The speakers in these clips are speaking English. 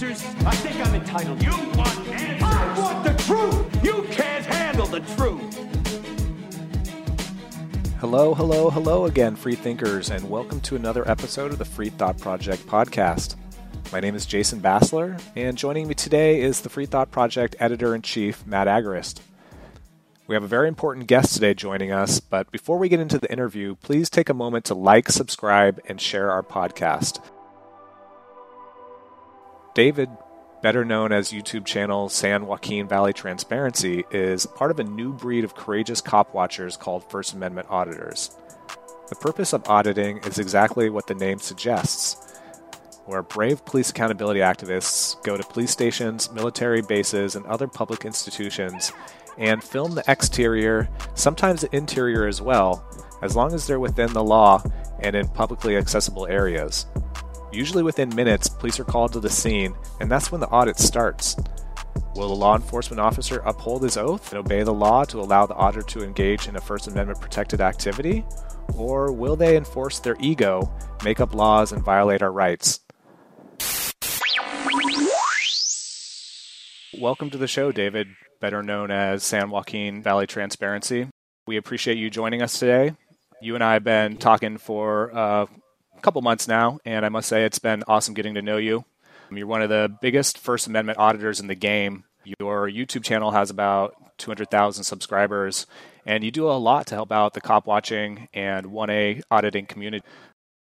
Answers? I think I'm entitled. You want answers? I want the truth! You can't handle the truth! Hello, hello, hello again, free thinkers, and welcome to another episode of the Free Thought Project podcast. My name is Jason Bassler, and joining me today is the Free Thought Project editor in chief, Matt Agorist. We have a very important guest today joining us, but before we get into the interview, please take a moment to like, subscribe, and share our podcast. David, better known as YouTube channel San Joaquin Valley Transparency, is part of a new breed of courageous cop watchers called First Amendment auditors. The purpose of auditing is exactly what the name suggests, where brave police accountability activists go to police stations, military bases, and other public institutions and film the exterior, sometimes the interior as well, as long as they're within the law and in publicly accessible areas. Usually within minutes, police are called to the scene, and that's when the audit starts. Will the law enforcement officer uphold his oath and obey the law to allow the auditor to engage in a First Amendment protected activity? Or will they enforce their ego, make up laws, and violate our rights? Welcome to the show, David, better known as San Joaquin Valley Transparency. We appreciate you joining us today. You and I have been talking for uh, couple months now, and I must say it's been awesome getting to know you. You're one of the biggest First Amendment auditors in the game. Your YouTube channel has about 200,000 subscribers, and you do a lot to help out the cop watching and 1A auditing community.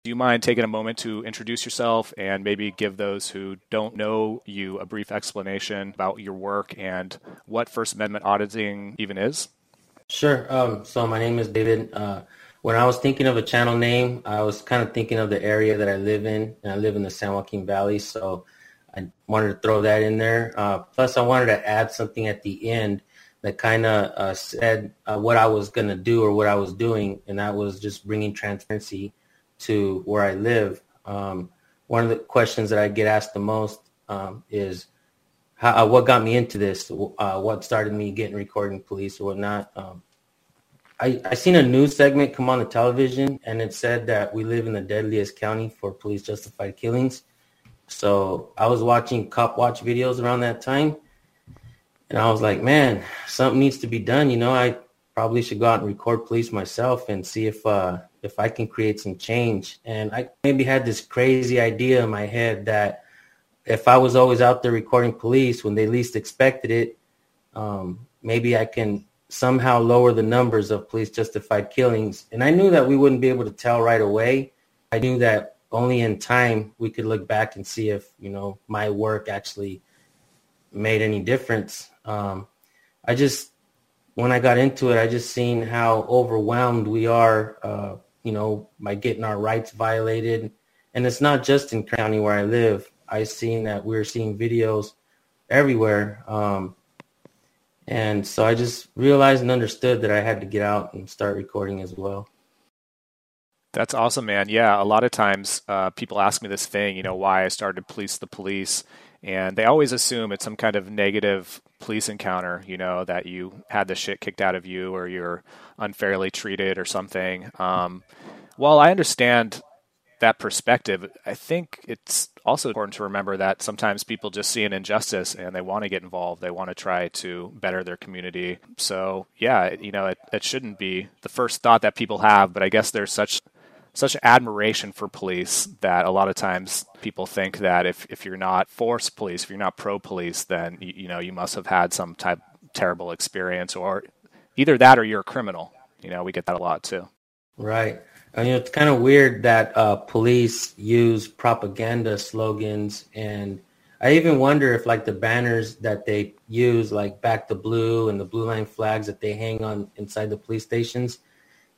Do you mind taking a moment to introduce yourself and maybe give those who don't know you a brief explanation about your work and what First Amendment auditing even is? Sure. Um, so my name is David. Uh, when I was thinking of a channel name, I was kind of thinking of the area that I live in, and I live in the San Joaquin Valley, so I wanted to throw that in there. Uh, plus, I wanted to add something at the end that kind of uh, said uh, what I was going to do or what I was doing, and that was just bringing transparency to where I live. Um, one of the questions that I get asked the most um, is, how, uh, what got me into this? Uh, what started me getting recording police or whatnot? Um, I, I seen a news segment come on the television and it said that we live in the deadliest county for police justified killings. So I was watching cop watch videos around that time and I was like, man, something needs to be done. You know, I probably should go out and record police myself and see if uh, if I can create some change. And I maybe had this crazy idea in my head that if I was always out there recording police when they least expected it, um, maybe I can somehow lower the numbers of police justified killings. And I knew that we wouldn't be able to tell right away. I knew that only in time we could look back and see if, you know, my work actually made any difference. Um, I just, when I got into it, I just seen how overwhelmed we are, uh, you know, by getting our rights violated. And it's not just in county where I live. I seen that we're seeing videos everywhere. Um, and so I just realized and understood that I had to get out and start recording as well. That's awesome, man. Yeah, a lot of times uh, people ask me this thing, you know, why I started to Police the Police. And they always assume it's some kind of negative police encounter, you know, that you had the shit kicked out of you or you're unfairly treated or something. Um, well, I understand that perspective. I think it's also important to remember that sometimes people just see an injustice and they want to get involved. They want to try to better their community. So, yeah, you know, it, it shouldn't be the first thought that people have, but I guess there's such such admiration for police that a lot of times people think that if, if you're not force police, if you're not pro police, then you, you know you must have had some type terrible experience, or either that or you're a criminal. You know, we get that a lot too. Right. You know, it's kind of weird that uh, police use propaganda slogans, and I even wonder if like the banners that they use, like "Back the Blue" and the blue line flags that they hang on inside the police stations,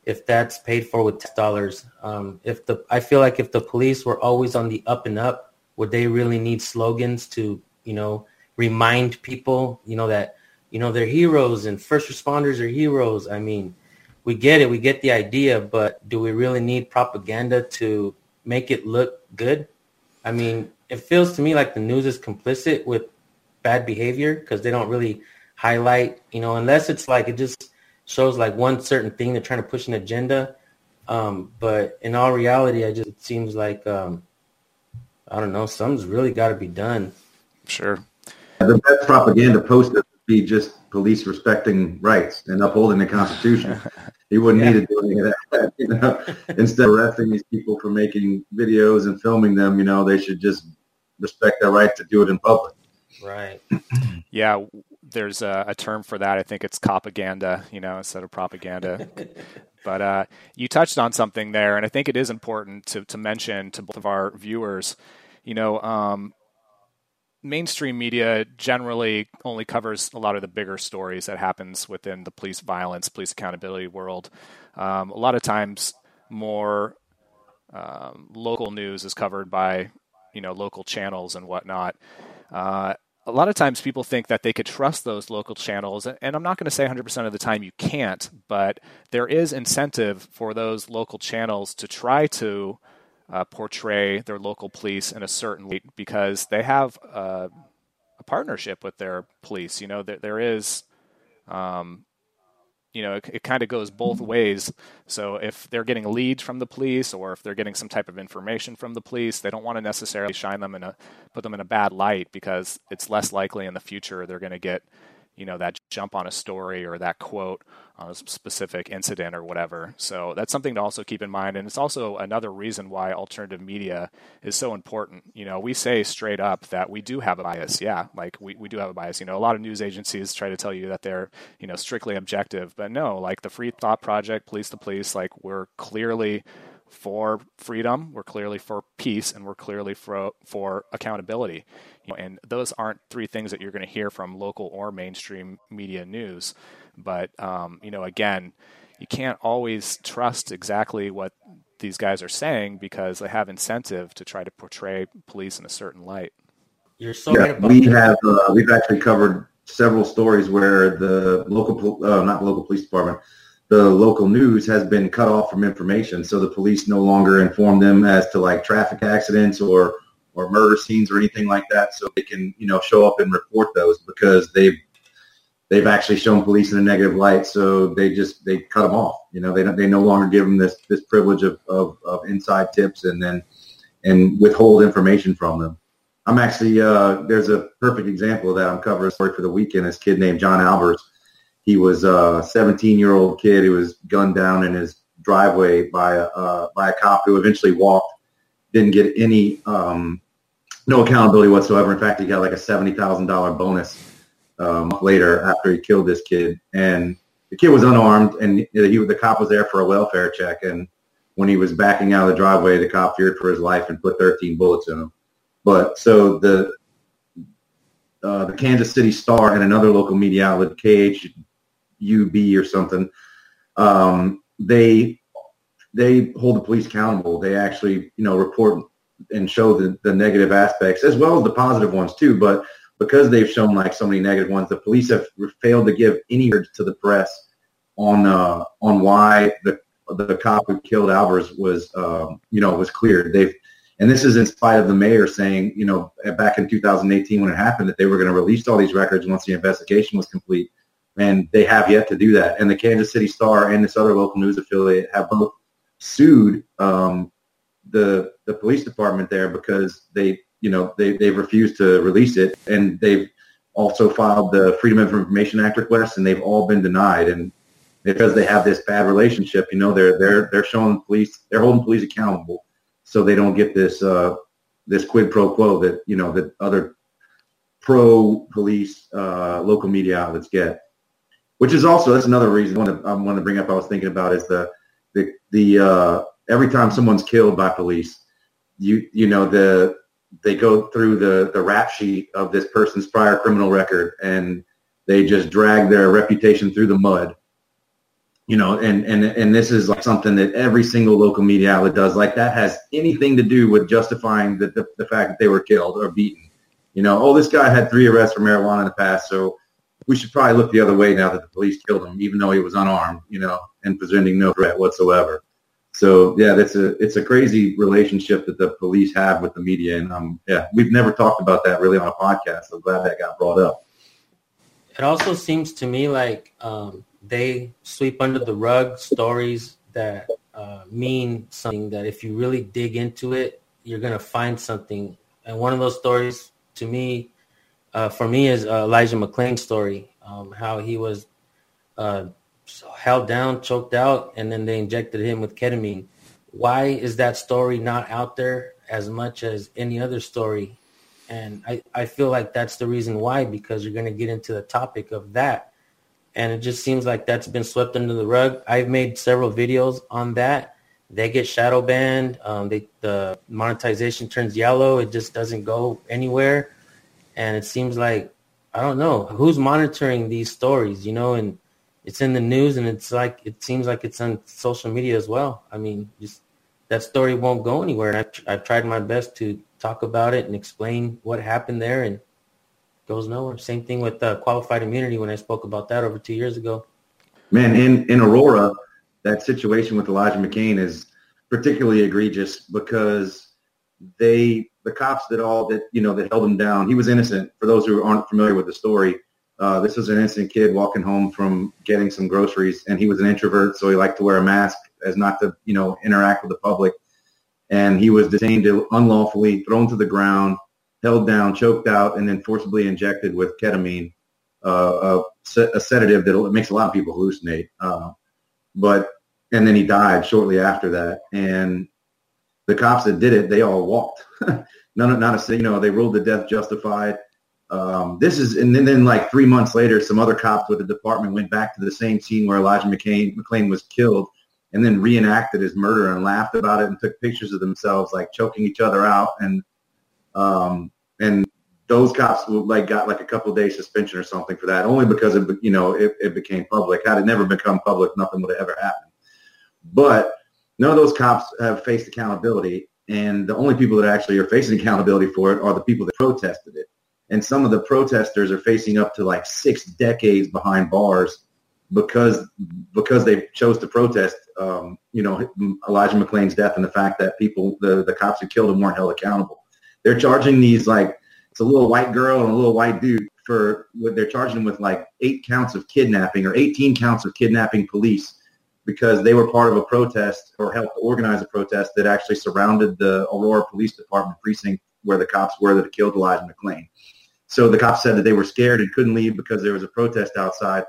if that's paid for with tax dollars. Um, if the I feel like if the police were always on the up and up, would they really need slogans to you know remind people you know that you know, they're heroes and first responders are heroes. I mean, we get it, we get the idea, but do we really need propaganda to make it look good? I mean, it feels to me like the news is complicit with bad behavior because they don't really highlight, you know, unless it's like it just shows like one certain thing they're trying to push an agenda. Um, but in all reality, I just it seems like um, I don't know, something's really got to be done. Sure. The best propaganda posted would be just police respecting rights and upholding the Constitution. He wouldn't Yeah. need to do any of that. You know, instead of arresting these people for making videos and filming them, you know, they should just respect their right to do it in public. Right. Yeah, there's a, a term for that. I think it's propaganda, you know, instead of propaganda. but uh, you touched on something there, and I think it is important to, to mention to both of our viewers. You know, um, mainstream media generally only covers a lot of the bigger stories that happens within the police violence, police accountability world. Um, a lot of times, more um, local news is covered by you know local channels and whatnot. Uh, a lot of times people think that they could trust those local channels, and I'm not going to say 100% of the time you can't, but there is incentive for those local channels to try to uh, portray their local police in a certain way because they have uh, a partnership with their police. You know, there, there is, um, you know, it, it kind of goes both ways. So if they're getting leads from the police or if they're getting some type of information from the police, they don't want to necessarily shine them in a put them in a bad light because it's less likely in the future they're going to get, you know, that jump on a story or that quote on a specific incident or whatever. So that's something to also keep in mind. And it's also another reason why alternative media is so important. You know, we say straight up that we do have a bias. Yeah, like we, we do have a bias. You know, a lot of news agencies try to tell you that they're, you know, strictly objective. But no, like the Free Thought Project, Police the Police, like we're clearly for freedom, we're clearly for peace, and we're clearly for, for accountability. You know, and those aren't three things that you're going to hear from local or mainstream media news. But um, you know, again, you can't always trust exactly what these guys are saying because they have incentive to try to portray police in a certain light. You're so Yeah, about we that. have uh, we've actually covered several stories where the local uh, not the local police department the local news has been cut off from information so the police no longer inform them as to like traffic accidents or or murder scenes or anything like that so they can you know show up and report those because they've they've actually shown police in a negative light so they just they cut them off you know they don't they no longer give them this this privilege of, of, of inside tips and then and withhold information from them I'm actually uh, there's a perfect example of that. I'm covering a story for the weekend. This kid named John Albers. He was a 17 year old kid who was gunned down in his driveway by a uh, by a cop who eventually walked. Didn't get any um, no accountability whatsoever. In fact, he got like a seventy thousand dollar bonus um, later after he killed this kid. And the kid was unarmed, and he the cop was there for a welfare check. And when he was backing out of the driveway, the cop feared for his life and put 13 bullets in him. But so the uh, the Kansas City Star and another local media outlet, KHUB or something, um, they they hold the police accountable. They actually you know report and show the, the negative aspects as well as the positive ones too. But because they've shown like so many negative ones, the police have failed to give any words to the press on uh, on why the the cop who killed Albers was um, you know was cleared. They've and this is in spite of the mayor saying, you know, back in 2018 when it happened that they were going to release all these records once the investigation was complete. And they have yet to do that. And the Kansas City Star and this other local news affiliate have both sued um, the the police department there because they, you know, they they've refused to release it, and they've also filed the Freedom of Information Act requests, and they've all been denied. And because they have this bad relationship, you know, they're they're they're showing police, they're holding police accountable so they don't get this uh, this quid pro quo that you know that other pro police uh, local media outlets get. Which is also that's another reason to, I want to bring up. I was thinking about is the the the uh, every time someone's killed by police, you you know the they go through the the rap sheet of this person's prior criminal record and they just drag their reputation through the mud you know, and and and this is like something that every single local media outlet does. Like that has anything to do with justifying the, the, the fact that they were killed or beaten. You know, oh, this guy had three arrests for marijuana in the past, so we should probably look the other way now that the police killed him, even though he was unarmed, you know, and presenting no threat whatsoever. So yeah, that's a it's a crazy relationship that the police have with the media, and um, yeah, we've never talked about that really on a podcast. I'm glad that got brought up. It also seems to me like um, they sweep under the rug stories that uh, mean something. That if you really dig into it, you're gonna find something. And one of those stories, to me, uh, for me, is uh, Elijah McClain's story. Um, how he was uh, held down, choked out, and then they injected him with ketamine. Why is that story not out there as much as any other story? And I, I feel like that's the reason why, because you're going to get into the topic of that. And it just seems like that's been swept under the rug. I've made several videos on that. They get shadow banned. Um, they, the monetization turns yellow. It just doesn't go anywhere. And it seems like, I don't know, who's monitoring these stories, you know, and it's in the news and it's like it seems like it's on social media as well. I mean, just that story won't go anywhere. And I've, I've tried my best to talk about it and explain what happened there, and goes nowhere. Same thing with uh, qualified immunity when I spoke about that over two years ago. Man, in in Aurora, that situation with Elijah McClain is particularly egregious because they the cops that all that you know that held him down. He was innocent. For those who aren't familiar with the story, uh, this was an innocent kid walking home from getting some groceries, and he was an introvert, so he liked to wear a mask as not to, you know, interact with the public. And he was detained unlawfully, thrown to the ground, held down, choked out, and then forcibly injected with ketamine, uh, a, a, sedative that makes a lot of people hallucinate. Uh, but and then he died shortly after that. And the cops that did it, they all walked. None, not a, you know, they ruled the death justified. Um, this is, and then, then like three months later, some other cops with the department went back to the same scene where Elijah McClain, McClain was killed and then reenacted his murder and laughed about it and took pictures of themselves like choking each other out. And, um, and those cops like got like a couple days suspension or something for that only because it, you know, it, it became public. Had it never become public, nothing would have ever happened. But none of those cops have faced accountability. And the only people that actually are facing accountability for it are the people that protested it and some of the protesters are facing up to like six decades behind bars because because they chose to protest. Um, you know, Elijah McClain's death and the fact that people, the the cops who killed him, weren't held accountable. They're charging these like it's a little white girl and a little white dude for what they're charging them with like eight counts of kidnapping or 18 counts of kidnapping police because they were part of a protest or helped organize a protest that actually surrounded the Aurora Police Department precinct where the cops were that killed Elijah McClain. So the cops said that they were scared and couldn't leave because there was a protest outside.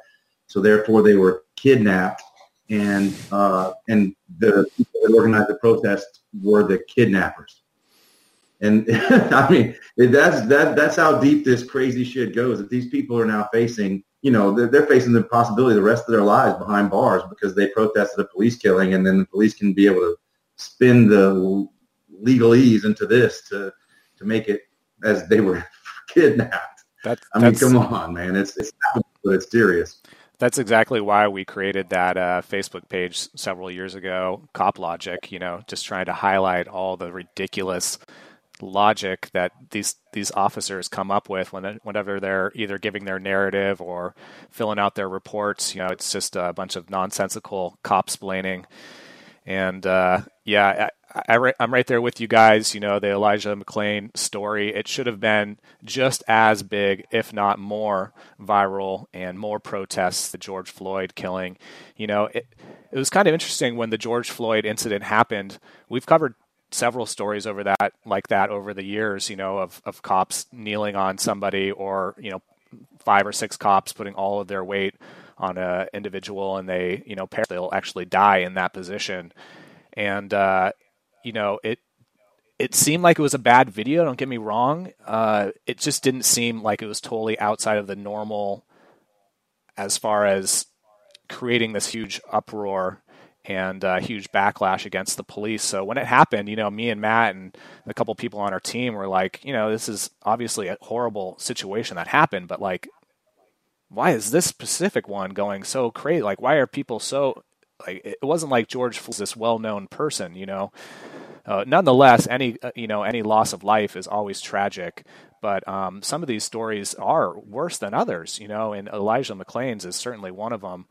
So therefore, they were kidnapped, and uh, and the people that organized the protest were the kidnappers. And I mean, that's that that's how deep this crazy shit goes. That these people are now facing, you know, they're, they're facing the possibility the rest of their lives behind bars because they protested a police killing, and then the police can be able to spin the legalese into this to to make it as they were kidnapped. That's, I mean, come on, man. It's it's but it's serious. That's exactly why we created that uh, Facebook page several years ago, Cop Logic. You know, just trying to highlight all the ridiculous logic that these these officers come up with when whenever they're either giving their narrative or filling out their reports. You know, it's just a bunch of nonsensical cop splaining. And uh, yeah, I, am right there with you guys. You know, the Elijah McClain story, it should have been just as big, if not more viral and more protests, the George Floyd killing. You know, it, it was kind of interesting when the George Floyd incident happened. We've covered several stories over that, like that over the years, you know, of, of cops kneeling on somebody or, you know, five or six cops putting all of their weight on an individual and they, you know, they'll actually die in that position. And, uh, you know, it it seemed like it was a bad video. Don't get me wrong. Uh, it just didn't seem like it was totally outside of the normal, as far as creating this huge uproar and a huge backlash against the police. So when it happened, you know, me and Matt and a couple people on our team were like, you know, this is obviously a horrible situation that happened, but like, why is this specific one going so crazy? Like, why are people so like? It wasn't like George was this well-known person, you know Uh, nonetheless, any uh, you know any loss of life is always tragic, but um, some of these stories are worse than others. You know, and Elijah McClain's is certainly one of them.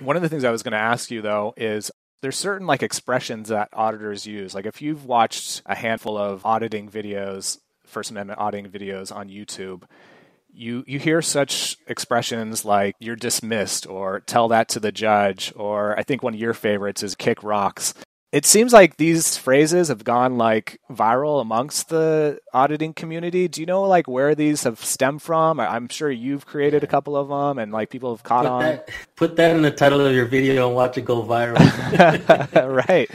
One of the things I was going to ask you though is there's certain like expressions that auditors use. Like if you've watched a handful of auditing videos, First Amendment auditing videos on YouTube, you you hear such expressions like you're dismissed or tell that to the judge or I think one of your favorites is kick rocks. It seems like these phrases have gone like viral amongst the auditing community. Do you know like where these have stemmed from? I'm sure you've created a couple of them and like people have caught put on. That, put that in the title of your video and watch it go viral. right.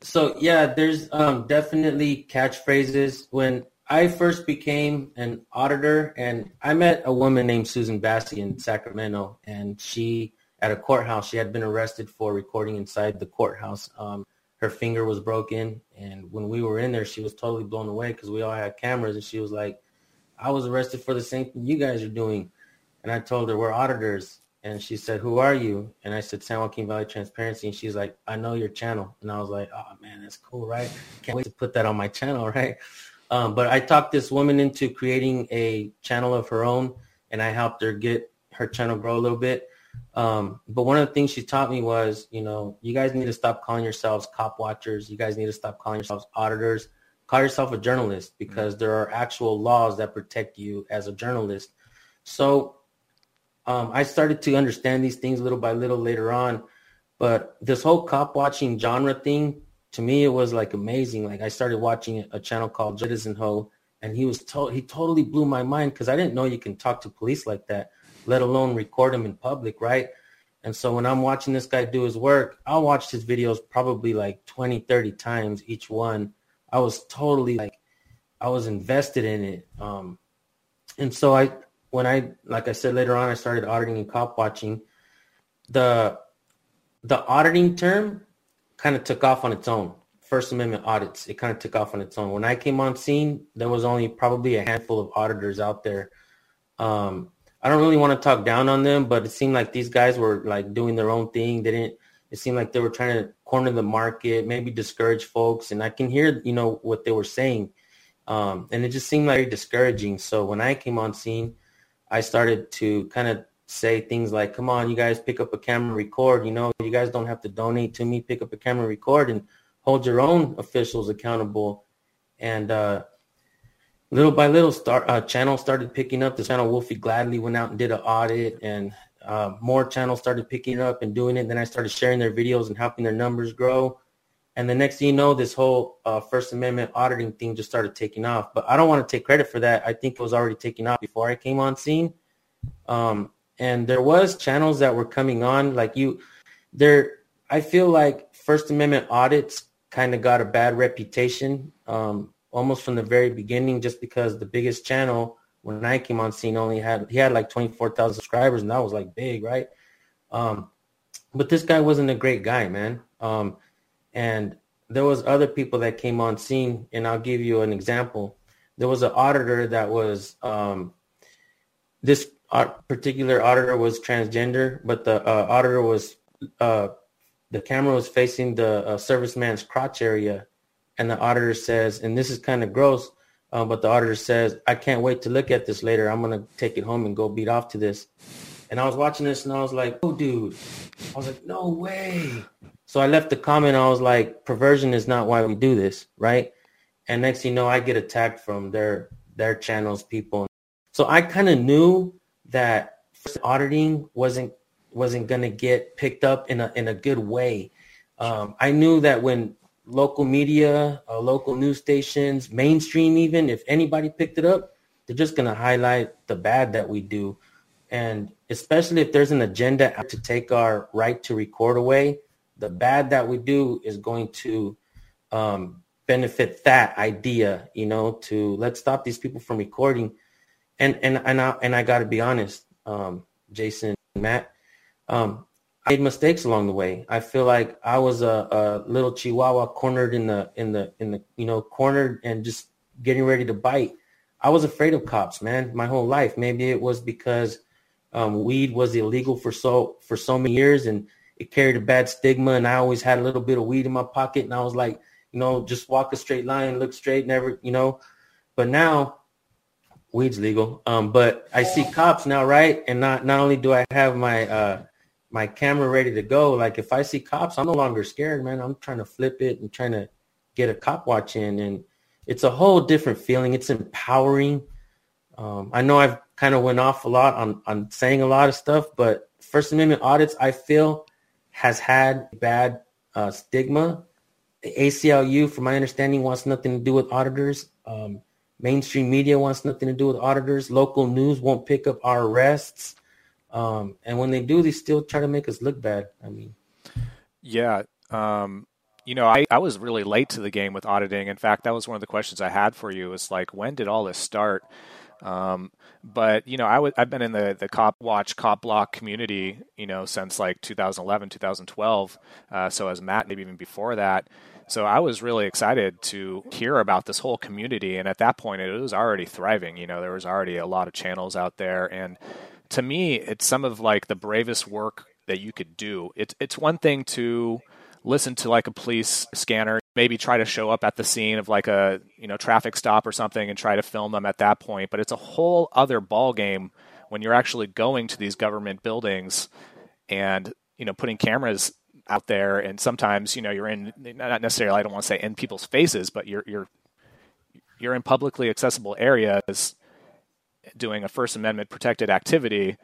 So yeah, there's um, definitely catchphrases. When I first became an auditor, and I met a woman named Susan Bassey in Sacramento, and she at a courthouse, she had been arrested for recording inside the courthouse. Um, her finger was broken, and when we were in there, she was totally blown away because we all had cameras, and she was like, "I was arrested for the same thing you guys are doing," and I told her we're auditors, and she said, "Who are you?" And I said, "San Joaquin Valley Transparency," and she's like, "I know your channel," and I was like, "Oh man, that's cool, right? Can't wait to put that on my channel, right?" Um, but I talked this woman into creating a channel of her own, and I helped her get her channel grow a little bit. Um, but one of the things she taught me was, you know, you guys need to stop calling yourselves cop watchers. You guys need to stop calling yourselves auditors. Call yourself a journalist because mm-hmm. there are actual laws that protect you as a journalist. So um, I started to understand these things little by little later on. But this whole cop watching genre thing to me it was like amazing. Like I started watching a channel called Citizen Ho, and he was to- he totally blew my mind because I didn't know you can talk to police like that, let alone record them in public, right? And so when I'm watching this guy do his work, I watched his videos probably like 20, 30 times each one. I was totally like, I was invested in it. Um, and so I, when I, like I said later on, I started auditing and cop watching. The, the auditing term kind of took off on its own. First Amendment audits, it kind of took off on its own. When I came on scene, there was only probably a handful of auditors out there. Um, I don't really want to talk down on them, but it seemed like these guys were like doing their own thing. They didn't. It seemed like they were trying to corner the market, maybe discourage folks, and I can hear you know what they were saying, um, and it just seemed very discouraging. So when I came on scene, I started to kind of say things like, come on, you guys pick up a camera, record. You know, you guys don't have to donate to me. Pick up a camera, record, and hold your own officials accountable. And uh, little by little, start uh, channels started picking up. The channel Wolfie Gladly went out and did an audit, and uh, more channels started picking up and doing it. And then I started sharing their videos and helping their numbers grow. And the next thing you know, this whole uh, First Amendment auditing thing just started taking off. But I don't want to take credit for that. I think it was already taking off before I came on scene. Um, and there was channels that were coming on like you there i feel like first amendment audits kind of got a bad reputation um, almost from the very beginning just because the biggest channel when i came on scene only had he had like 24000 subscribers and that was like big right? Um, but this guy wasn't a great guy man. Um, and there was other people that came on scene and i'll give you an example. There was an auditor that was um, this particular auditor was transgender, but the uh, auditor was uh, the camera was facing the uh, serviceman's crotch area, and the auditor says, and this is kind of gross, uh, but the auditor says, "I can't wait to look at this later. I'm gonna take it home and go beat off to this." And I was watching this, and I was like, "Oh, dude!" I was like, "No way!" So I left the comment. I was like, "Perversion is not why we do this, right?" And next, you know, I get attacked from their their channels people. So I kind of knew that auditing wasn't wasn't going to get picked up in a in a good way. Um, I knew that when local media, uh, local news stations, mainstream even, if anybody picked it up, they're just going to highlight the bad that we do. And especially if there's an agenda to take our right to record away, the bad that we do is going to um, benefit that idea, you know, to let's stop these people from recording and and and I and I got to be honest, um, Jason, Matt, um, I made mistakes along the way. I feel like I was a, a little chihuahua cornered in the in the in the you know cornered and just getting ready to bite. I was afraid of cops, man, my whole life. Maybe it was because um, weed was illegal for so for so many years and it carried a bad stigma. And I always had a little bit of weed in my pocket, and I was like, you know, just walk a straight line, look straight, never, you know. But now weed's legal. Um, but I see cops now, right? And not not only do I have my uh my camera ready to go, like if I see cops, I'm no longer scared, man. I'm trying to flip it and trying to get a cop watch in and it's a whole different feeling. It's empowering. Um, I know I've kind of went off a lot on on saying a lot of stuff, but First Amendment audits, I feel, has had bad uh, stigma. The ACLU, from my understanding, wants nothing to do with auditors. Um, mainstream media wants nothing to do with auditors. Local news won't pick up our arrests. Um, and when they do, they still try to make us look bad. I mean, yeah. Um, you know, I, I was really late to the game with auditing. In fact, that was one of the questions I had for you. Is like, when did all this start? Um, but you know, I w- I've been in the the cop watch cop block community, you know, since like 2011, 2012. Uh, so as Matt, maybe even before that. So I was really excited to hear about this whole community, and at that point, it was already thriving. You know, there was already a lot of channels out there, and to me, it's some of like the bravest work that you could do. It's it's one thing to listen to like a police scanner maybe try to show up at the scene of like a you know traffic stop or something and try to film them at that point but it's a whole other ball game when you're actually going to these government buildings and you know putting cameras out there and sometimes you know you're in not necessarily I don't want to say in people's faces but you're you're you're in publicly accessible areas doing a first amendment protected activity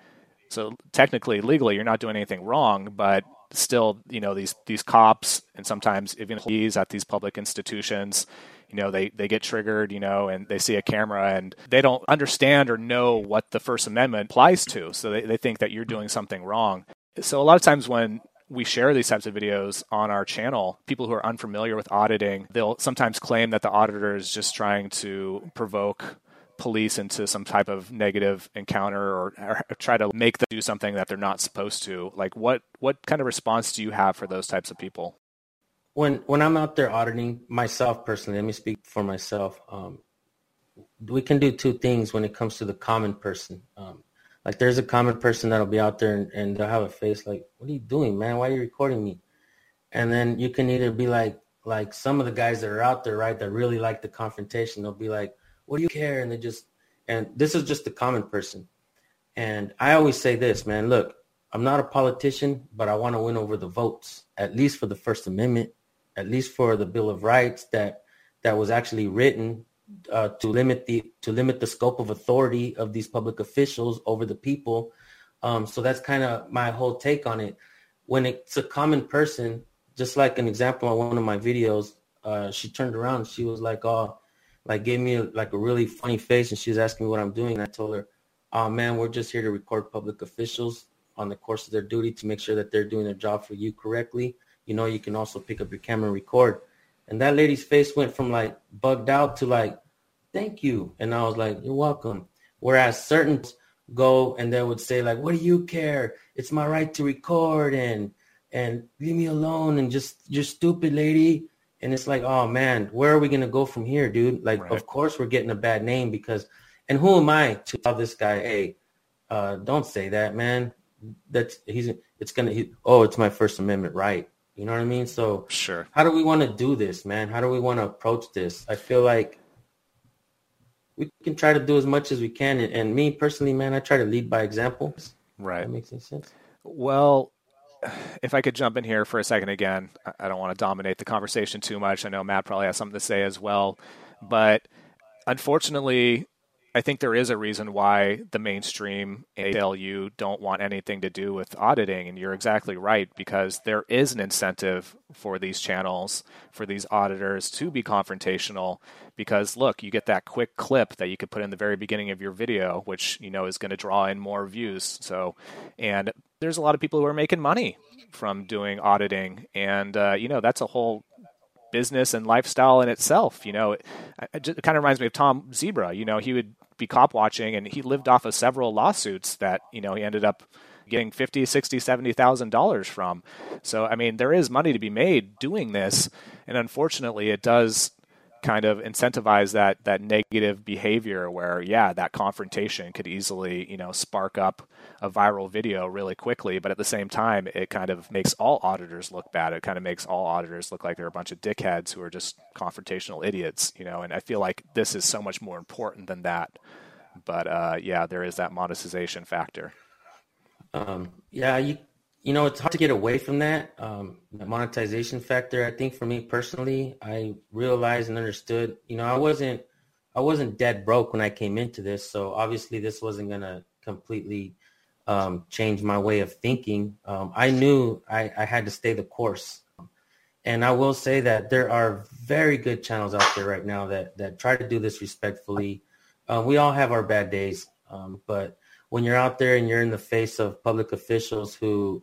so technically legally you're not doing anything wrong but still, you know, these these cops and sometimes even employees at these public institutions, you know, they they get triggered, you know, and they see a camera and they don't understand or know what the First Amendment applies to. So they, they think that you're doing something wrong. So a lot of times when we share these types of videos on our channel, people who are unfamiliar with auditing, they'll sometimes claim that the auditor is just trying to provoke police into some type of negative encounter or, or, try to make them do something that they're not supposed to like what what kind of response do you have for those types of people? When when i'm out there auditing myself personally let me speak for myself um, we can do two things when it comes to the common person. Um, like there's a common person that'll be out there and, and they'll have a face like what are you doing man? Why are you recording me? And then you can either be like like some of the guys that are out there right that really like the confrontation they'll be like what do you care? And they just, and this is just the common person. And I always say this, man, look, I'm not a politician, but I want to win over the votes, at least for the First Amendment, at least for the Bill of Rights that that was actually written uh, to limit the to limit the scope of authority of these public officials over the people. Um, so that's kind of my whole take on it. When it's a common person, just like an example on one of my videos, uh, she turned around. She was like, "Oh, like gave me a, like a really funny face and she was asking me what I'm doing. And I told her, oh man, we're just here to record public officials on the course of their duty to make sure that they're doing their job for you correctly. You know, you can also pick up your camera and record. And that lady's face went from like bugged out to like, thank you. And I was like, you're welcome. Whereas certain go and they would say like, what do you care? It's my right to record and, and leave me alone and just, you're stupid lady and it's like, oh man, where are we gonna go from here, dude? Like, right. of course we're getting a bad name because, and who am I to tell this guy, hey, uh, don't say that, man. That's he's it's gonna. He, oh, it's my First Amendment right. You know what I mean? So sure. How do we want to do this, man? How do we want to approach this? I feel like we can try to do as much as we can. And, and me personally, man, I try to lead by example. Right. That makes any sense. Well, if I could jump in here for a second again, I don't want to dominate the conversation too much. I know Matt probably has something to say as well, but unfortunately, I think there is a reason why the mainstream ACLU don't want anything to do with auditing. And you're exactly right, because there is an incentive for these channels, for these auditors to be confrontational. Because look, you get that quick clip that you could put in the very beginning of your video, which you know is going to draw in more views. So, and there's a lot of people who are making money from doing auditing. And, uh, you know, that's a whole business and lifestyle in itself. You know, it, it, kind of reminds me of Tom Zebra. You know, he would be cop watching and he lived off of several lawsuits that, you know, he ended up getting 50, 60, 70,000 dollars from. So, I mean, there is money to be made doing this. And unfortunately, it does kind of incentivize that that negative behavior where yeah that confrontation could easily you know spark up a viral video really quickly but at the same time it kind of makes all auditors look bad. It kind of makes all auditors look like they're a bunch of dickheads who are just confrontational idiots you know and i feel like this is so much more important than that. But uh, yeah there is that monetization factor. Um, yeah you you know, it's hard to get away from that, um, monetization factor. I think for me personally, I realized and understood, you know, I wasn't, I wasn't dead broke when I came into this. So obviously this wasn't going to completely um, change my way of thinking. Um, I knew I, I had to stay the course. And I will say that there are very good channels out there right now that, that try to do this respectfully. Uh, we all have our bad days, um, but when you're out there and you're in the face of public officials who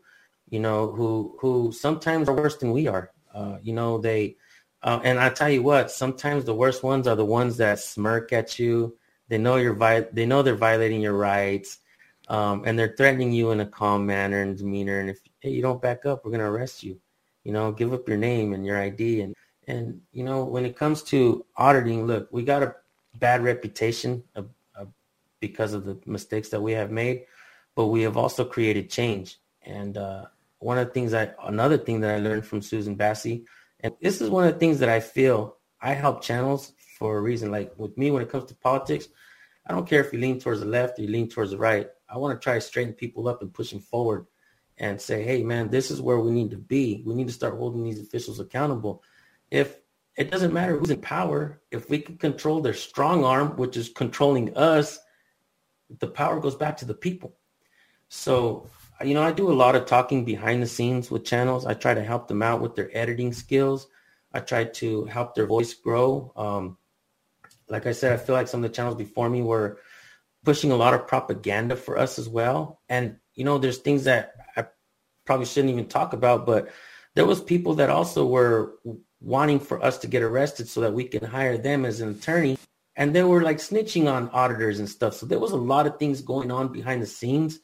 you know, who who sometimes are worse than we are. Uh, you know, they uh, and I tell you what, sometimes the worst ones are the ones that smirk at you. They know you're vi- they know they're violating your rights, um, and they're threatening you in a calm manner and demeanor. And if hey, you don't back up, we're gonna arrest you. You know, give up your name and your ID. And and you know, when it comes to auditing, look, we got a bad reputation of, of, because of the mistakes that we have made, but we have also created change. And uh, one of the things I, another thing that I learned from Susan Bassey, and this is one of the things that I feel I help channels for a reason. Like with me, when it comes to politics, I don't care if you lean towards the left or you lean towards the right. I want to try to straighten people up and push them forward and say, hey, man, this is where we need to be. We need to start holding these officials accountable. If it doesn't matter who's in power, if we can control their strong arm, which is controlling us, the power goes back to the people. So you know, I do a lot of talking behind the scenes with channels. I try to help them out with their editing skills. I try to help their voice grow. Um, like I said, I feel like some of the channels before me were pushing a lot of propaganda for us as well. And, you know, there's things that I probably shouldn't even talk about, but there was people that also were wanting for us to get arrested so that we can hire them as an attorney. And they were like snitching on auditors and stuff. So there was a lot of things going on behind the scenes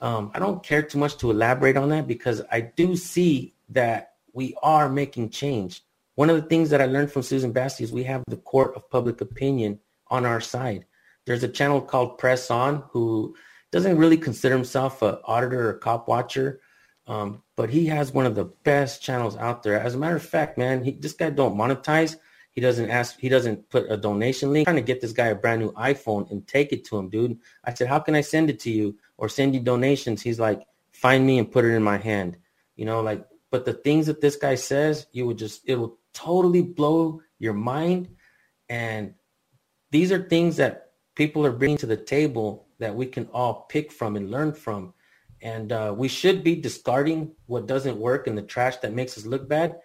um, I don't care too much to elaborate on that because I do see that we are making change. One of the things that I learned from Susan Bassey is we have the court of public opinion on our side. There's a channel called Press On who doesn't really consider himself an auditor or cop watcher, um, but he has one of the best channels out there. As a matter of fact, man, he, this guy don't monetize. He doesn't ask. He doesn't put a donation link. I'm trying to get this guy a brand new iPhone and take it to him, dude. I said, how can I send it to you? Or send you donations, he's like, find me and put it in my hand. You know, like, but the things that this guy says, you would just, it will totally blow your mind. And these are things that people are bringing to the table that we can all pick from and learn from. And uh, we should be discarding what doesn't work and the trash that makes us look bad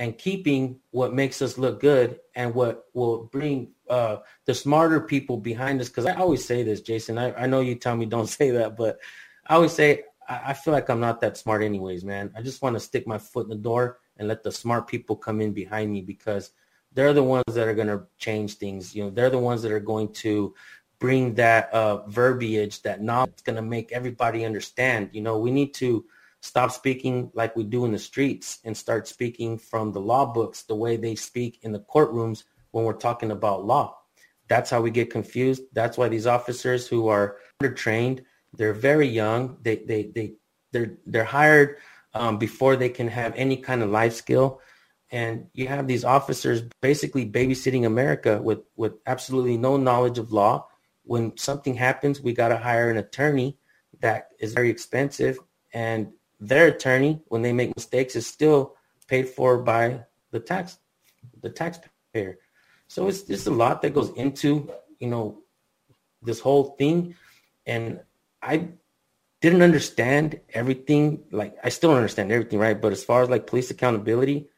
and keeping what makes us look good and what will bring uh, the smarter people behind us. Because I always say this, Jason. I, I know you tell me don't say that, but I always say I, I feel like I'm not that smart, anyways, man. I just want to stick my foot in the door and let the smart people come in behind me because they're the ones that are going to change things. You know, they're the ones that are going to bring that uh, verbiage, that knowledge, going to make everybody understand. You know, we need to stop speaking like we do in the streets and start speaking from the law books the way they speak in the courtrooms when we're talking about law. That's how we get confused. That's why these officers who are undertrained, they're very young. They they they they're they're hired um, before they can have any kind of life skill. And you have these officers basically babysitting America with with absolutely no knowledge of law. When something happens, we got to hire an attorney that is very expensive and their attorney, when they make mistakes, is still paid for by the tax the taxpayer. So it's just a lot that goes into you know this whole thing, and I didn't understand everything. Like I still don't understand everything, right? But as far as like police accountability,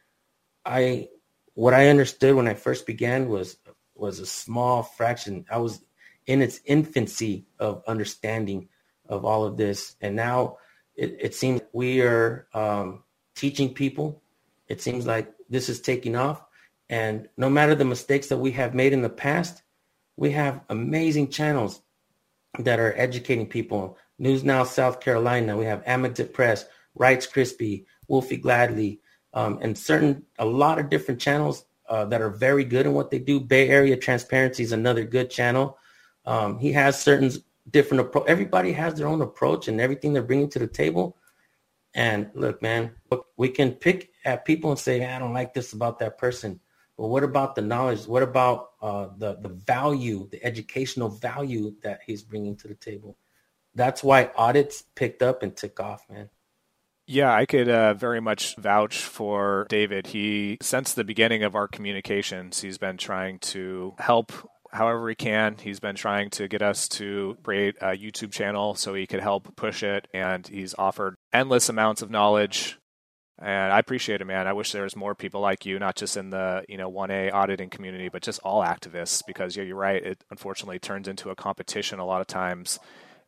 I what I understood when I first began was was a small fraction. I was in its infancy of understanding of all of this, and now it, it seems we are um, teaching people. It seems like this is taking off. And no matter the mistakes that we have made in the past, we have amazing channels that are educating people. News Now South Carolina, we have Amazit Press, Rights Crispy, Wolfie Gladly, um, and certain a lot of different channels uh, that are very good in what they do. Bay Area Transparency is another good channel. Um, he has certain different approach. Everybody has their own approach and everything they're bringing to the table. And look, man, we can pick at people and say, I don't like this about that person. But what about the knowledge? What about uh, the the value, the educational value that he's bringing to the table? That's why audits picked up and took off, man. Yeah, I could uh, very much vouch for David. He, since the beginning of our communications, he's been trying to help however he can. He's been trying to get us to create a YouTube channel so he could help push it, and he's offered endless amounts of knowledge. And I appreciate it, man. I wish there was more people like you, not just in the you know 1A auditing community, but just all activists. Because yeah, you're right. It unfortunately turns into a competition a lot of times,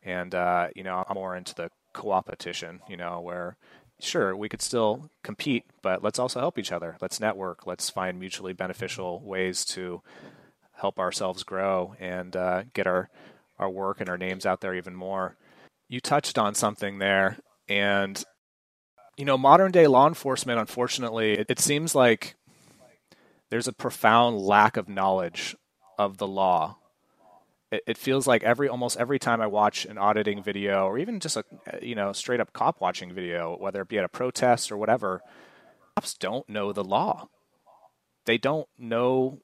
and uh, you know I'm more into the co-opetition. You know where sure we could still compete but let's also help each other let's network let's find mutually beneficial ways to help ourselves grow and uh, get our our work and our names out there even more. You touched on something there, and you know, modern day law enforcement, unfortunately, it, it seems like there's a profound lack of knowledge of the law. It, it, feels like every almost every time I watch an auditing video, or even just a you know straight up cop watching video, whether it be at a protest or whatever, cops don't know the law. They don't know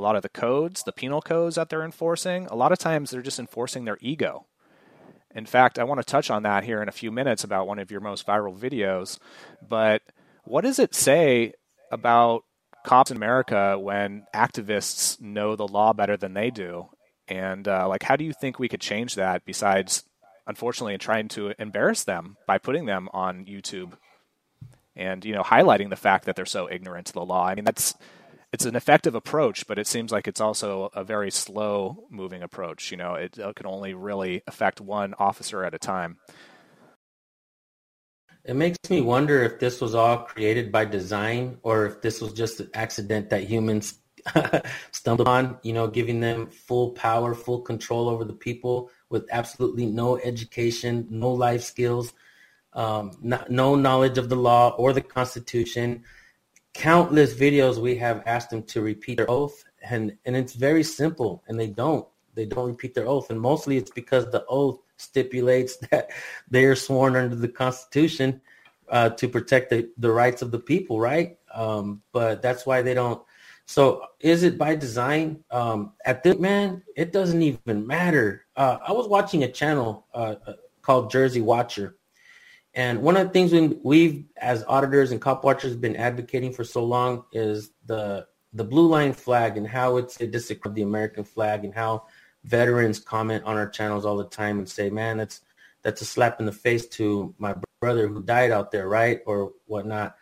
a lot of the codes, the penal codes that they're enforcing, a lot of times they're just enforcing their ego. In fact, I want to touch on that here in a few minutes about one of your most viral videos. But what does it say about cops in America when activists know the law better than they do? And uh, like, how do you think we could change that besides, unfortunately, trying to embarrass them by putting them on YouTube and you know highlighting the fact that they're so ignorant to the law? I mean, that's it's an effective approach, but it seems like it's also a very slow moving approach. You know, it, it can only really affect one officer at a time. It makes me wonder if this was all created by design or if this was just an accident that humans stumbled on, you know, giving them full power, full control over the people with absolutely no education, no life skills, um, not, no knowledge of the law or the Constitution countless videos we have asked them to repeat their oath and and it's very simple and they don't. They don't repeat their oath and mostly it's because the oath stipulates that they are sworn under the constitution uh, to protect the, the rights of the people right? Um, but that's why they don't. So is it by design? Um, at this man it doesn't even matter. Uh, i was watching a channel uh, uh called jersey watcher and one of the things we, we've, as auditors and cop watchers, been advocating for so long is the the blue line flag and how it's a discredit of the American flag and how veterans comment on our channels all the time and say, "Man, that's that's a slap in the face to my brother who died out there, right, or whatnot."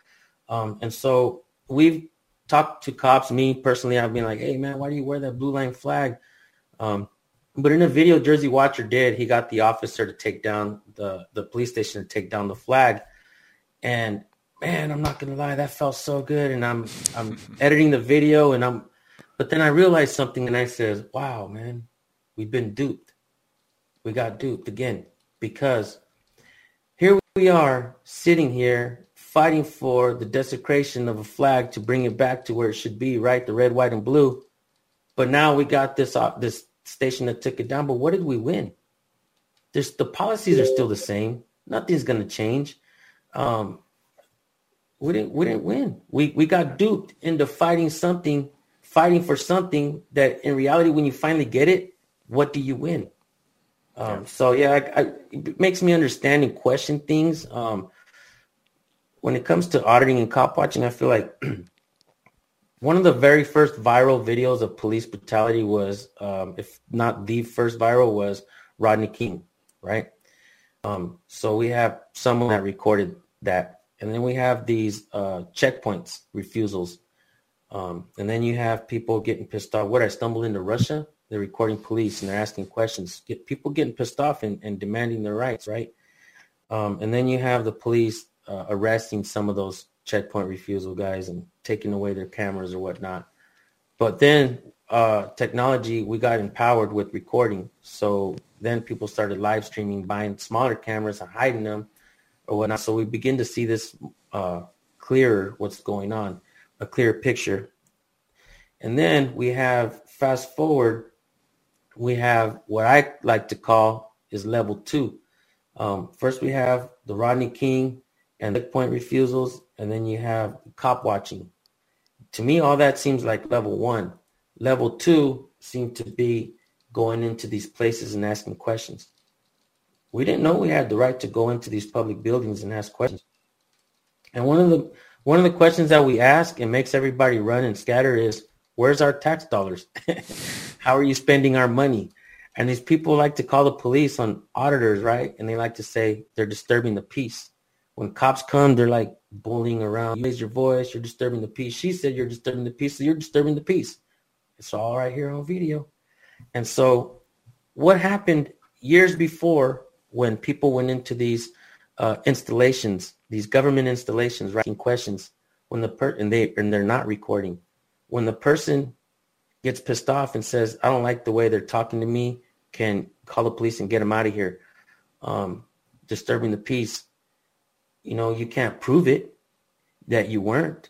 Um, and so we've talked to cops. Me personally, I've been like, "Hey, man, why do you wear that blue line flag?" Um, but in a video Jersey Watcher did, he got the officer to take down the the police station to take down the flag. And man, I'm not gonna lie, that felt so good. And I'm I'm editing the video and I'm but then I realized something and I says, Wow, man, we've been duped. We got duped again because here we are sitting here fighting for the desecration of a flag to bring it back to where it should be, right? The red, white, and blue. But now we got this uh, this station that took it down. But what did we win? There's the policies are still the same. Nothing's going to change. Um, we didn't we didn't win. We we got duped into fighting something, fighting for something that in reality, when you finally get it, what do you win? Um, so yeah, I, I, it makes me understand and question things. Um, when it comes to auditing and cop watching, I feel like one of the very first viral videos of police brutality was, um, if not the first viral, was Rodney King, right? Um, so we have someone that recorded that, and then we have these uh, checkpoints refusals, um, and then you have people getting pissed off. What I stumbled into Russia, they're recording police and they're asking questions. Get people getting pissed off and, and demanding their rights, right? Um, and then you have the police uh, arresting some of those checkpoint refusal guys and taking away their cameras or whatnot. But then uh, technology, we got empowered with recording. So then people started live streaming, buying smaller cameras and hiding them or whatnot. So we begin to see this uh, clearer what's going on, a clearer picture. And then we have fast forward, we have what I like to call is level two. Um, first, we have the Rodney King and the point refusals, and then you have cop watching. To me, all that seems like level one. Level two seemed to be going into these places and asking questions. We didn't know we had the right to go into these public buildings and ask questions. And one of the one of the questions that we ask and makes everybody run and scatter is, where's our tax dollars? How are you spending our money? And these people like to call the police on auditors, right? And they like to say they're disturbing the peace. When cops come, they're like bullying around. You raise your voice, you're disturbing the peace. She said you're disturbing the peace, so you're disturbing the peace. It's all right here on video. And so what happened years before when people went into these uh, installations, these government installations, asking questions, when the per and they and they're not recording, when the person gets pissed off and says, "I don't like the way they're talking to me," can call the police and get them out of here, um, disturbing the peace. You know, you can't prove it that you weren't.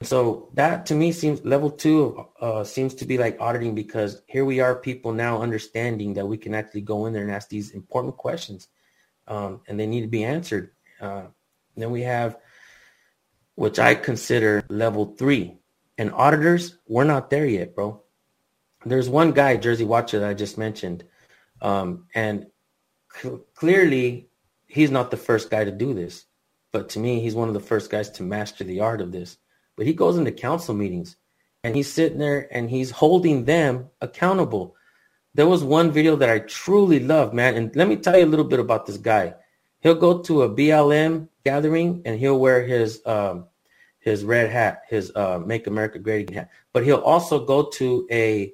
So that to me seems level two uh, seems to be like auditing because here we are, people now understanding that we can actually go in there and ask these important questions, um, and they need to be answered. Uh, then we have, which I consider level three, and auditors. We're not there yet, bro. There's one guy, Jersey Watcher, that I just mentioned, um, and cl- clearly he's not the first guy to do this. But to me, he's one of the first guys to master the art of this but he goes into council meetings and he's sitting there and he's holding them accountable. There was one video that I truly love, man. And let me tell you a little bit about this guy. He'll go to a BLM gathering and he'll wear his um, his red hat, his uh, Make America Great Again hat. But he'll also go to a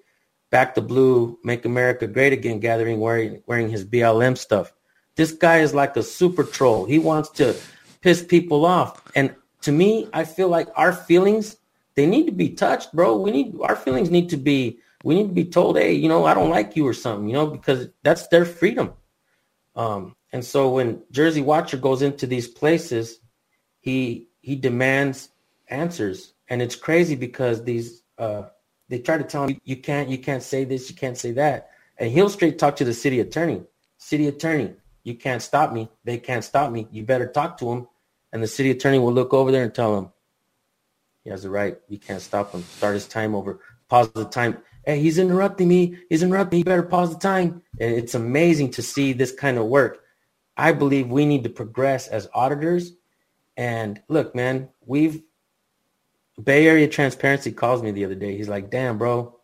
Back to Blue Make America Great Again gathering wearing wearing his BLM stuff. This guy is like a super troll. He wants to piss people off. And to me, I feel like our feelings they need to be touched, bro. We need our feelings need to be we need to be told, hey, you know, I don't like you or something, you know, because that's their freedom. Um, and so when Jersey Watcher goes into these places, he he demands answers, and it's crazy because these uh, they try to tell him you can't you can't say this, you can't say that, and he'll straight talk to the city attorney. City attorney, you can't stop me. They can't stop me. You better talk to him and the city attorney will look over there and tell him he has the right. You can't stop him. Start his time over. Pause the time. Hey, he's interrupting me. He's interrupting. You better pause the time. And it's amazing to see this kind of work. I believe we need to progress as auditors. And look, man, we've Bay Area Transparency calls me the other day. He's like, damn, bro.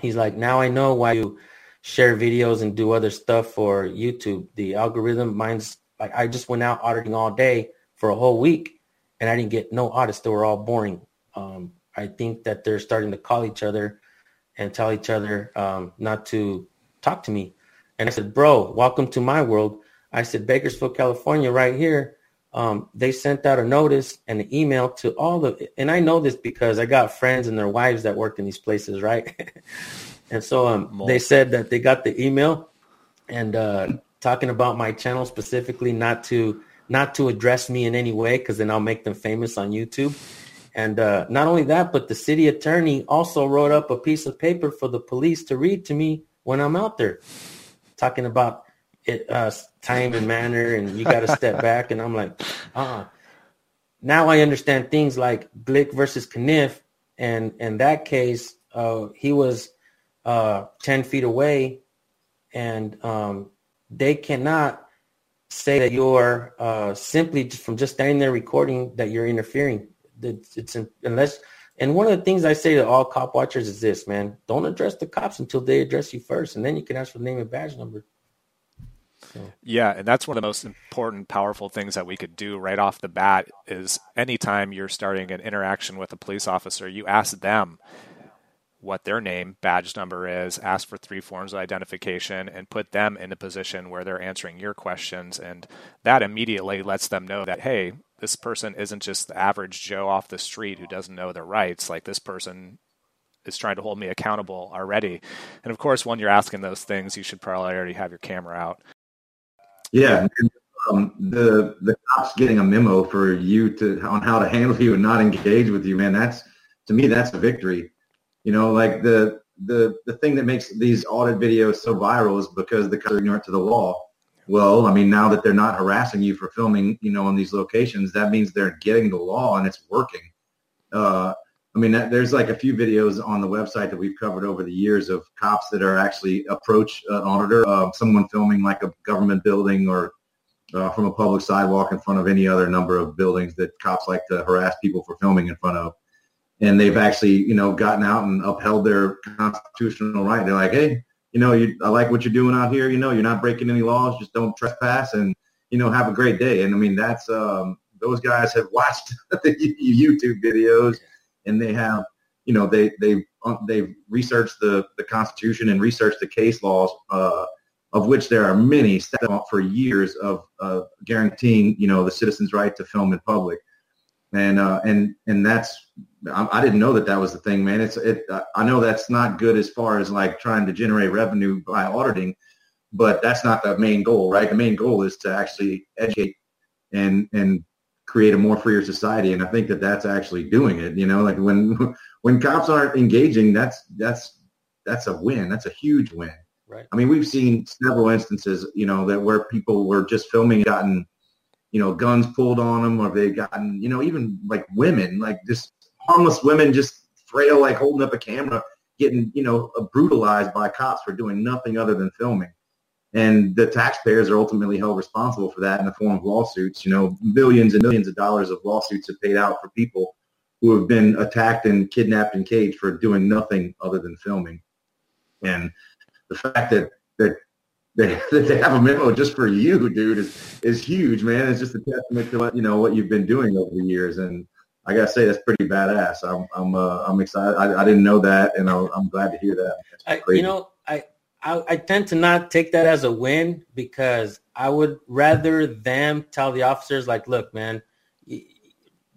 He's like, now I know why you share videos and do other stuff for YouTube. The algorithm, mine's like I just went out auditing all day for a whole week, and I didn't get no audits. They were all boring. Um, I think that they're starting to call each other and tell each other um, not to talk to me. And I said, bro, welcome to my world. I said, Bakersfield, California, right here. Um, they sent out a notice and an email to all the, and I know this because I got friends and their wives that work in these places, right? and so um, they said that they got the email and uh, talking about my channel specifically, not to not to address me in any way because then I'll make them famous on YouTube. And uh, not only that, but the city attorney also wrote up a piece of paper for the police to read to me when I'm out there, talking about it, uh, time and manner, and you got to step back. And I'm like, uh-uh. Now I understand things like Glik versus Kniff, and in that case, uh, he was uh, ten feet away, and um, they cannot say that you're uh, simply from just standing there recording that you're interfering. It's, it's unless and one of the things I say to all cop watchers is this, man: don't address the cops until they address you first, and then you can ask for the name and badge number. So. Yeah, and that's one of the most important, powerful things that we could do right off the bat. Is anytime you're starting an interaction with a police officer, you ask them what their name, badge number is, ask for three forms of identification, and put them in a position where they're answering your questions. And that immediately lets them know that, hey, this person isn't just the average Joe off the street who doesn't know their rights. Like this person is trying to hold me accountable already. And of course, when you're asking those things, you should probably already have your camera out. Yeah. Um, the the cops getting a memo for you to on how to handle you and not engage with you, man. That's to me, that's a victory You know, like the the the thing that makes these audit videos so viral is because the cops are ignorant to the law. Well, I mean, now that they're not harassing you for filming, you know, in these locations, that means they're getting the law and it's working. Uh, I mean, there's like a few videos on the website that we've covered over the years of cops that are actually approach an auditor, uh, someone filming like a government building or uh, from a public sidewalk in front of any other number of buildings that cops like to harass people for filming in front of. And they've actually, you know, gotten out and upheld their constitutional right. They're like, hey, you know, you, I like what you're doing out here. You know, you're not breaking any laws. Just don't trespass and, you know, have a great day. And I mean, that's, um, those guys have watched the YouTube videos and they have, you know, they, they, uh, they've researched the, the Constitution and researched the case laws, uh, of which there are many set up for years of guaranteeing, you know, the citizen's right to film in public. And, uh, and, and that's, I, I, didn't know that that was the thing, man. It's, it, uh, I know that's not good as far as like trying to generate revenue by auditing, but that's not the main goal, right? The main goal is to actually educate and, and create a more freer society. And I think that that's actually doing it, you know, like when, when cops aren't engaging, that's, that's, that's a win. That's a huge win. Right. I mean, we've seen several instances, you know, that where people were just filming, gotten, you know, guns pulled on them, or they've gotten, you know, even like women, like just harmless women, just frail, like holding up a camera, getting, you know, brutalized by cops for doing nothing other than filming. And the taxpayers are ultimately held responsible for that in the form of lawsuits. You know, millions and millions of dollars of lawsuits have paid out for people who have been attacked and kidnapped and caged for doing nothing other than filming. And the fact that that they, that they have a memo just for you, dude, is is huge, man. It's just a testament to what you know what you've been doing over the years, and I gotta say that's pretty badass. I'm I'm uh, I'm excited. I, I, didn't know that, and I, am glad to hear that. I, you know, I, I I tend to not take that as a win because I would rather them tell the officers like, look, man.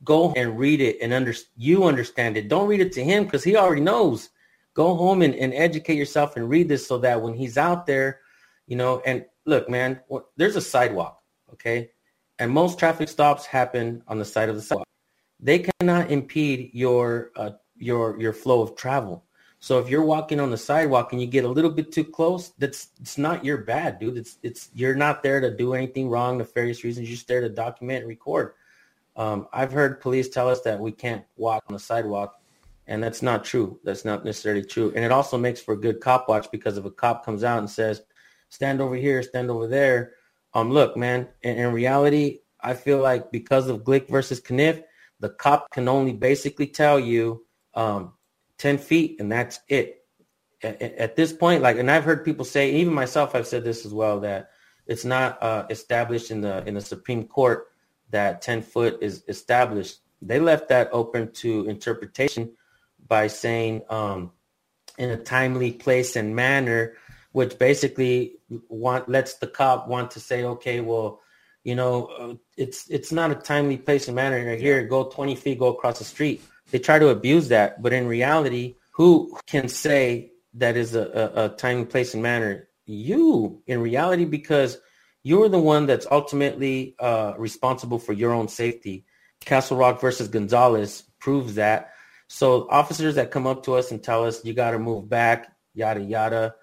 Go and read it and under, you understand it. Don't read it to him because he already knows go home and, and educate yourself and read this so that when he's out there, you know, and look, man, there's a sidewalk, okay? And most traffic stops happen on the side of the sidewalk. They cannot impede your uh, your your flow of travel. So if you're walking on the sidewalk and you get a little bit too close, that's it's not your bad, dude. It's it's you're not there to do anything wrong, nefarious reasons. You're just there to document and record. Um, I've heard police tell us that we can't walk on the sidewalk and that's not true. That's not necessarily true. And it also makes for a good cop watch because if a cop comes out and says, stand over here, stand over there, um, look, man, in, in reality, I feel like because of Glik versus Kniff, the cop can only basically tell you um, 10 feet and that's it. At, at, this point, like, and I've heard people say, even myself, I've said this as well, that it's not uh, established in the in the Supreme Court that 10 foot is established. They left that open to interpretation by saying um, in a timely place and manner, which basically want lets the cop want to say, okay, well, you know, uh, it's it's not a timely place and manner. Right here, go 20 feet, go across the street. They try to abuse that, but in reality, who can say that is a, a, a timely place and manner? You, in reality, because you're the one that's ultimately uh, responsible for your own safety. Castle Rock versus Gonzales proves that so officers that come up to us and tell us you got to move back, yada yada.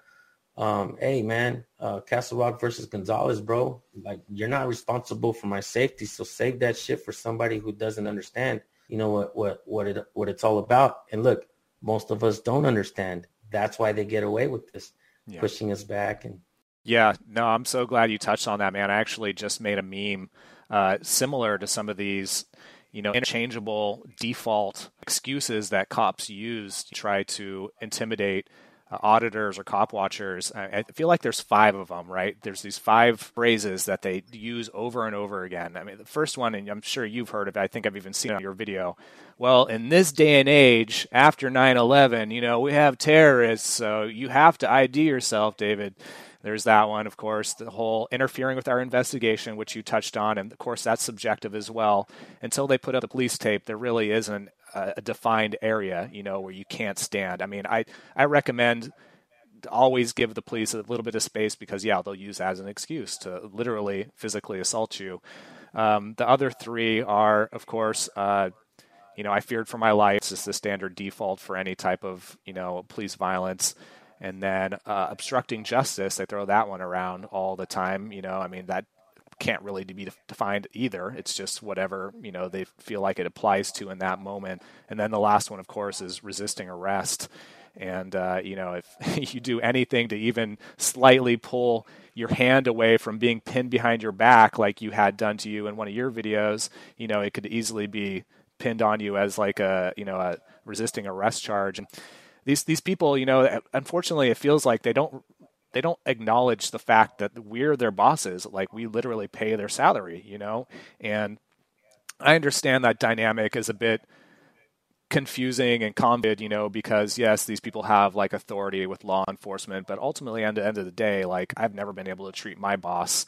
Um, hey man, uh, Castle Rock versus Gonzales, bro. Like you're not responsible for my safety, so save that shit for somebody who doesn't understand. You know what what what it what it's all about. And look, most of us don't understand. That's why they get away with this, yeah. pushing us back and. Yeah, no, I'm so glad you touched on that, man. I actually just made a meme uh, similar to some of these you know, interchangeable default excuses that cops use to try to intimidate Uh, auditors or cop watchers. I, I, feel like there's five of them, right? There's these five phrases that they use over and over again. I mean, the first one, and I'm sure you've heard of it, I think I've even seen it on your video. Well, in this day and age, after 9 11, you know, we have terrorists, so you have to ID yourself, David. There's that one, of course, the whole interfering with our investigation, which you touched on. And of course, that's subjective as well. Until they put up the police tape, there really isn't a, defined area, you know, where you can't stand. I mean, I, I recommend always give the police a little bit of space because, yeah, they'll use that as an excuse to literally physically assault you. Um, the other three are, of course, uh, you know, I feared for my life. It's just the standard default for any type of, you know, police violence. And then uh, obstructing justice, they throw that one around all the time. You know, I mean, that can't really be defined either. It's just whatever, you know, they feel like it applies to in that moment. And then the last one, of course, is resisting arrest. And, uh, you know, if you do anything to even slightly pull your hand away from being pinned behind your back, like you had done to you in one of your videos, you know, it could easily be pinned on you as like a, you know, a resisting arrest charge. And these, these people, you know, unfortunately, it feels like they don't they don't acknowledge the fact that we're their bosses. Like we literally pay their salary, you know? And I understand that dynamic is a bit confusing and convoluted, you know, because yes, these people have like authority with law enforcement, but ultimately, at the end of the day, like I've never been able to treat my boss,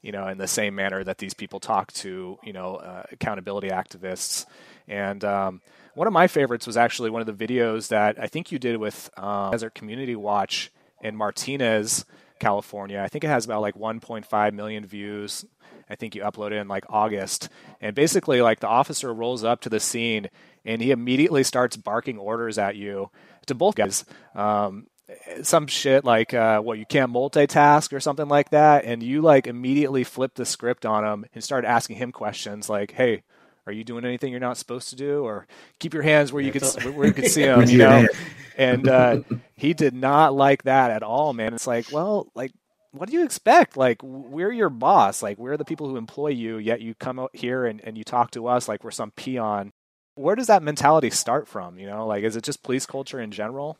you know, in the same manner that these people talk to, you know, uh, accountability activists. And um, one of my favorites was actually one of the videos that I think you did with um, Desert Community Watch in Martinez, California. I think it has about like 1.5 million views. I think you uploaded in like August. And basically, like the officer rolls up to the scene and he immediately starts barking orders at you to both guys. Um, some shit like uh, what you can't multitask or something like that, and you like immediately flip the script on him and start asking him questions like, "Hey, are you doing anything you're not supposed to do?" Or keep your hands where you could where you could see them, you know. And uh, he did not like that at all, man. It's like, well, like what do you expect? Like, we're your boss. Like, we're the people who employ you, yet you come out here and, and you talk to us like we're some peon where does that mentality start from? You know, like is it just police culture in general?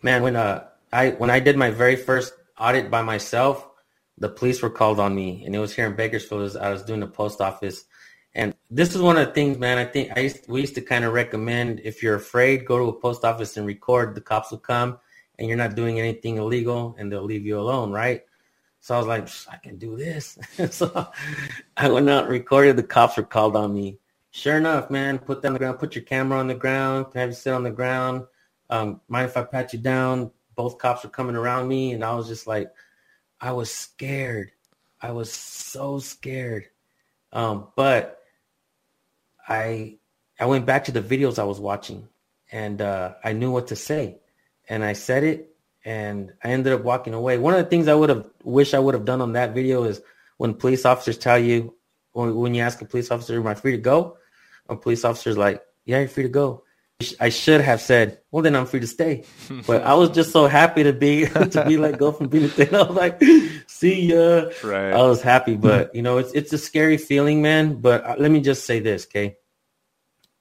Man, when uh I when I did my very first audit by myself, the police were called on me, and it was here in Bakersfield. I was doing the post office, this is one of the things, man. I think I used, we used to kind of recommend if you're afraid, go to a post office and record. The cops will come, and you're not doing anything illegal, and they'll leave you alone, right? So I was like, I can do this. so I went out and recorded. The cops were called on me Sure enough, man, put that on the ground, put your camera on the ground, have you sit on the ground. Um, mind if I pat you down? Both cops were coming around me, and I was just like, I was scared. I was so scared. Um, but I I went back to the videos I was watching, and uh, I knew what to say, and I said it, and I ended up walking away. One of the things I would have wish I would have done on that video is when police officers tell you when, when you ask a police officer, "Am I free to go?" a police officer's like, yeah, you're free to go. I should have said, well, then I'm free to stay. But I was just so happy to be to be let go from being a thing. I was like, see ya. Right. I was happy, but you know, it's it's a scary feeling, man. But uh, let me just say this, okay?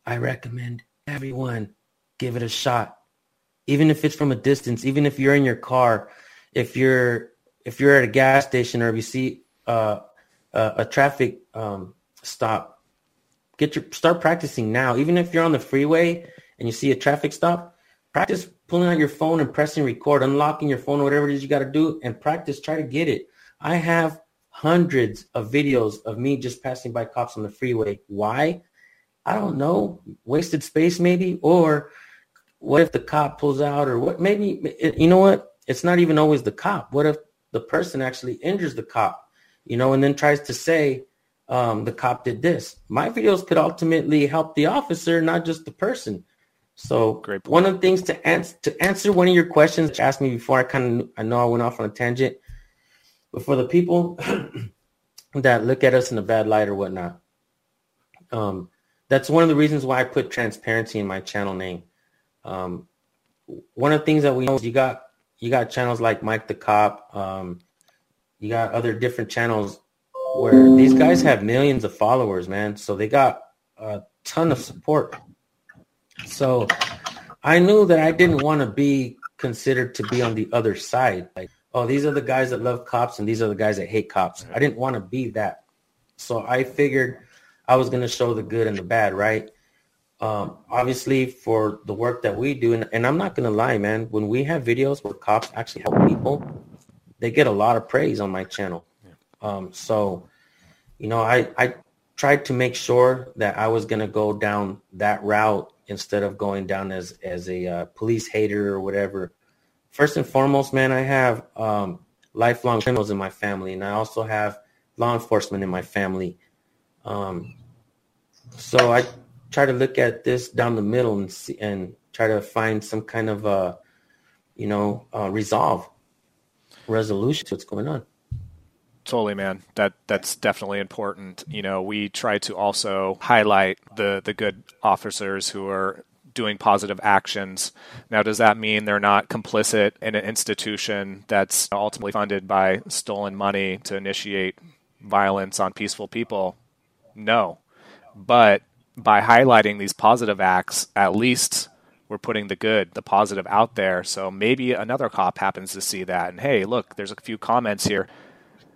I recommend everyone give it a shot, even if it's from a distance. Even if you're in your car, if you're if you're at a gas station or if you see uh, a, a traffic um, stop Get your start practicing now. Even if you're on the freeway and you see a traffic stop, practice pulling out your phone and pressing record, unlocking your phone, whatever it is you got to do, and practice. Try to get it. I have hundreds of videos of me just passing by cops on the freeway. Why? I don't know. Wasted space, maybe, or what if the cop pulls out, or what? Maybe you know what? It's not even always the cop. What if the person actually injures the cop? You know, and then tries to say, um, the cop did this. My videos could ultimately help the officer, not just the person. So Great one of the things to answer to answer one of your questions that you asked me before, I kind of I know I went off on a tangent, but for the people that look at us in a bad light or whatnot, um, that's one of the reasons why I put transparency in my channel name. Um, one of the things that we know is you got you got channels like Mike the Cop, um, you got other different channels where these guys have millions of followers, man. So they got a ton of support. So I knew that I didn't want to be considered to be on the other side. Like, oh, these are the guys that love cops and these are the guys that hate cops. I didn't want to be that. So I figured I was going to show the good and the bad, right? Um, obviously, for the work that we do, and, and I'm not going to lie, man, when we have videos where cops actually help people, they get a lot of praise on my channel. Um, so, you know, I, I tried to make sure that I was going to go down that route instead of going down as, as a uh, police hater or whatever. First and foremost, man, I have um, lifelong criminals in my family, and I also have law enforcement in my family. Um, so I try to look at this down the middle and see, and try to find some kind of uh, you know, uh, resolve, resolution to what's going on. Totally, man. That that's definitely important. You know, we try to also highlight the the good officers who are doing positive actions. Now, does that mean they're not complicit in an institution that's ultimately funded by stolen money to initiate violence on peaceful people? No. But by highlighting these positive acts, at least we're putting the good, the positive out there. So maybe another cop happens to see that. And hey, look, there's a few comments here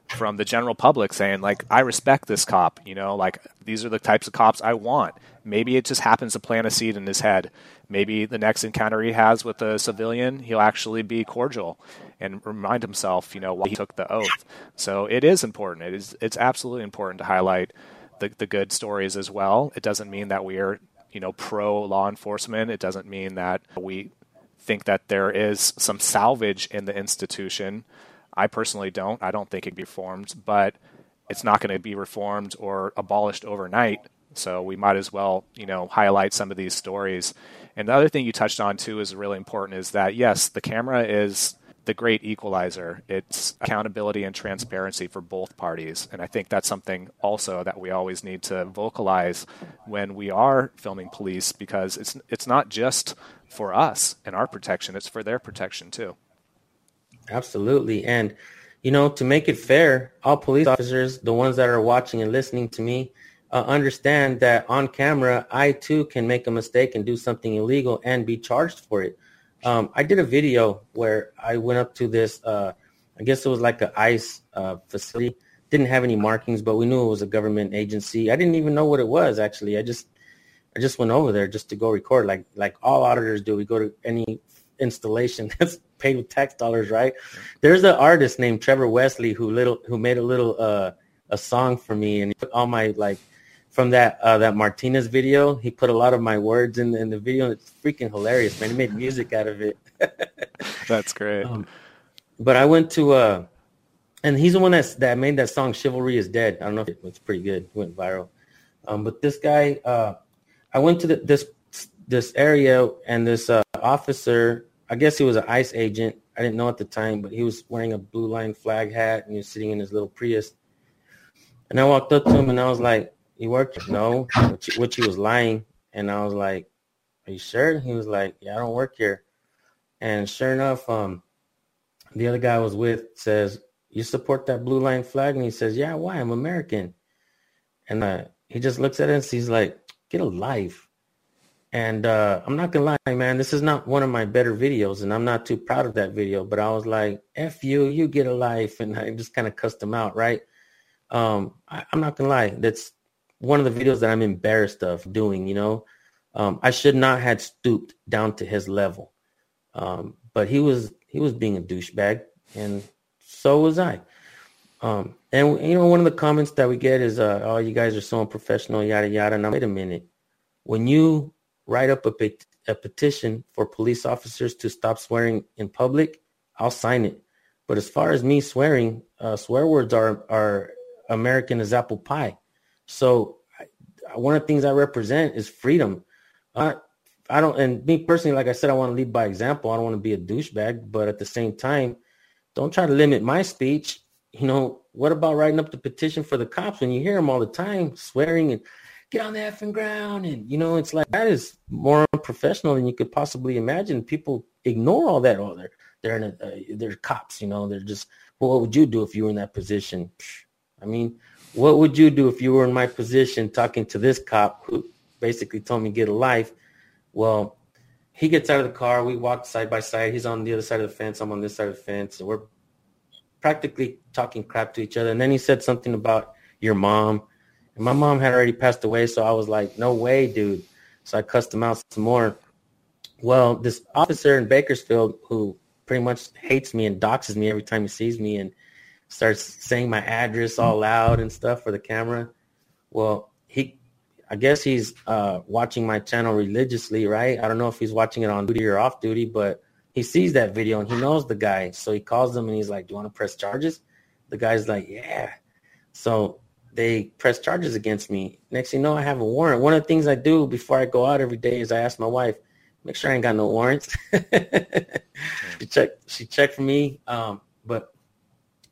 from the general public saying like I respect this cop, you know, like these are the types of cops I want. Maybe it just happens to plant a seed in his head. Maybe the next encounter he has with a civilian, he'll actually be cordial and remind himself, you know, why he took the oath. So it is important. It is it's absolutely important to highlight the, the good stories as well. It doesn't mean that we are, you know, pro law enforcement. It doesn't mean that we think that there is some salvage in the institution I personally don't. I don't think it can be reformed, but it's not going to be reformed or abolished overnight. So we might as well, you know, highlight some of these stories. And the other thing you touched on too is really important is that yes, the camera is the great equalizer. It's accountability and transparency for both parties. And I think that's something also that we always need to vocalize when we are filming police because it's it's not just for us and our protection, it's for their protection too. Absolutely. And, you know, to make it fair, all police officers, the ones that are watching and listening to me, uh, understand that on camera, I too can make a mistake and do something illegal and be charged for it. Um, I did a video where I went up to this, uh, I guess it was like an ICE uh, facility. Didn't have any markings, but we knew it was a government agency. I didn't even know what it was actually. I just, I just went over there just to go record, like like all auditors do. We go to any installation that's paid with tax dollars, right? There's an artist named Trevor Wesley who little who made a little uh a song for me and he put all my like from that uh that Martinez video, he put a lot of my words in in the video and it's freaking hilarious, man. He made music out of it. That's great. Um, but I went to uh and he's the one that's that made that song Chivalry is Dead. I don't know if it was pretty good. It went viral. Um but this guy uh I went to the, this this area and this uh, officer I guess he was an ICE agent. I didn't know at the time, but he was wearing a blue line flag hat and he was sitting in his little Prius. And I walked up to him and I was like, "You work?" No, which, which he was lying. And I was like, "Are you sure?" He was like, "Yeah, I don't work here." And sure enough, um, the other guy I was with says, "You support that blue line flag?" And he says, "Yeah, why? I'm American." And uh, he just looks at us. He's like, "Get a life." And uh, I'm not gonna lie, man, this is not one of my better videos, and I'm not too proud of that video. But I was like, "F you, you get a life," and I just kind of cussed him out, right? Um, I, am not gonna lie, that's one of the videos that I'm embarrassed of doing. You know, um, I should not have stooped down to his level, um, but he was he was being a douchebag, and so was I. Um, and you know, one of the comments that we get is, uh, "Oh, you guys are so unprofessional, yada yada." Now, wait a minute, when you write up a, a petition for police officers to stop swearing in public, I'll sign it. But as far as me swearing, uh, swear words are are American as apple pie. So I, one of the things I represent is freedom. I, I don't, and me personally, like I said, I want to lead by example. I don't want to be a douchebag, but at the same time, don't try to limit my speech. You know, what about writing up the petition for the cops when you hear them all the time swearing and get on the effing ground. And, you know, it's like that is more unprofessional than you could possibly imagine. People ignore all that. Oh, they're, they're, in a, uh, they're cops, you know, they're just, well, what would you do if you were in that position? I mean, what would you do if you were in my position talking to this cop who basically told me get a life? Well, he gets out of the car. We walk side by side. He's on the other side of the fence. I'm on this side of the fence. And we're practically talking crap to each other. And then he said something about your mom and my mom had already passed away, so I was like, no way, dude. So I cussed him out some more. Well, this officer in Bakersfield who pretty much hates me and doxes me every time he sees me and starts saying my address all loud and stuff for the camera. Well, he, I guess he's uh, watching my channel religiously, right? I don't know if he's watching it on duty or off duty, but he sees that video and he knows the guy. So he calls him and he's like, do you want to press charges? The guy's like, yeah. So they press charges against me. Next thing you know, I have a warrant. One of the things I do before I go out every day is I ask my wife, make sure I ain't got no warrants. she checked. She checked for me. Um, but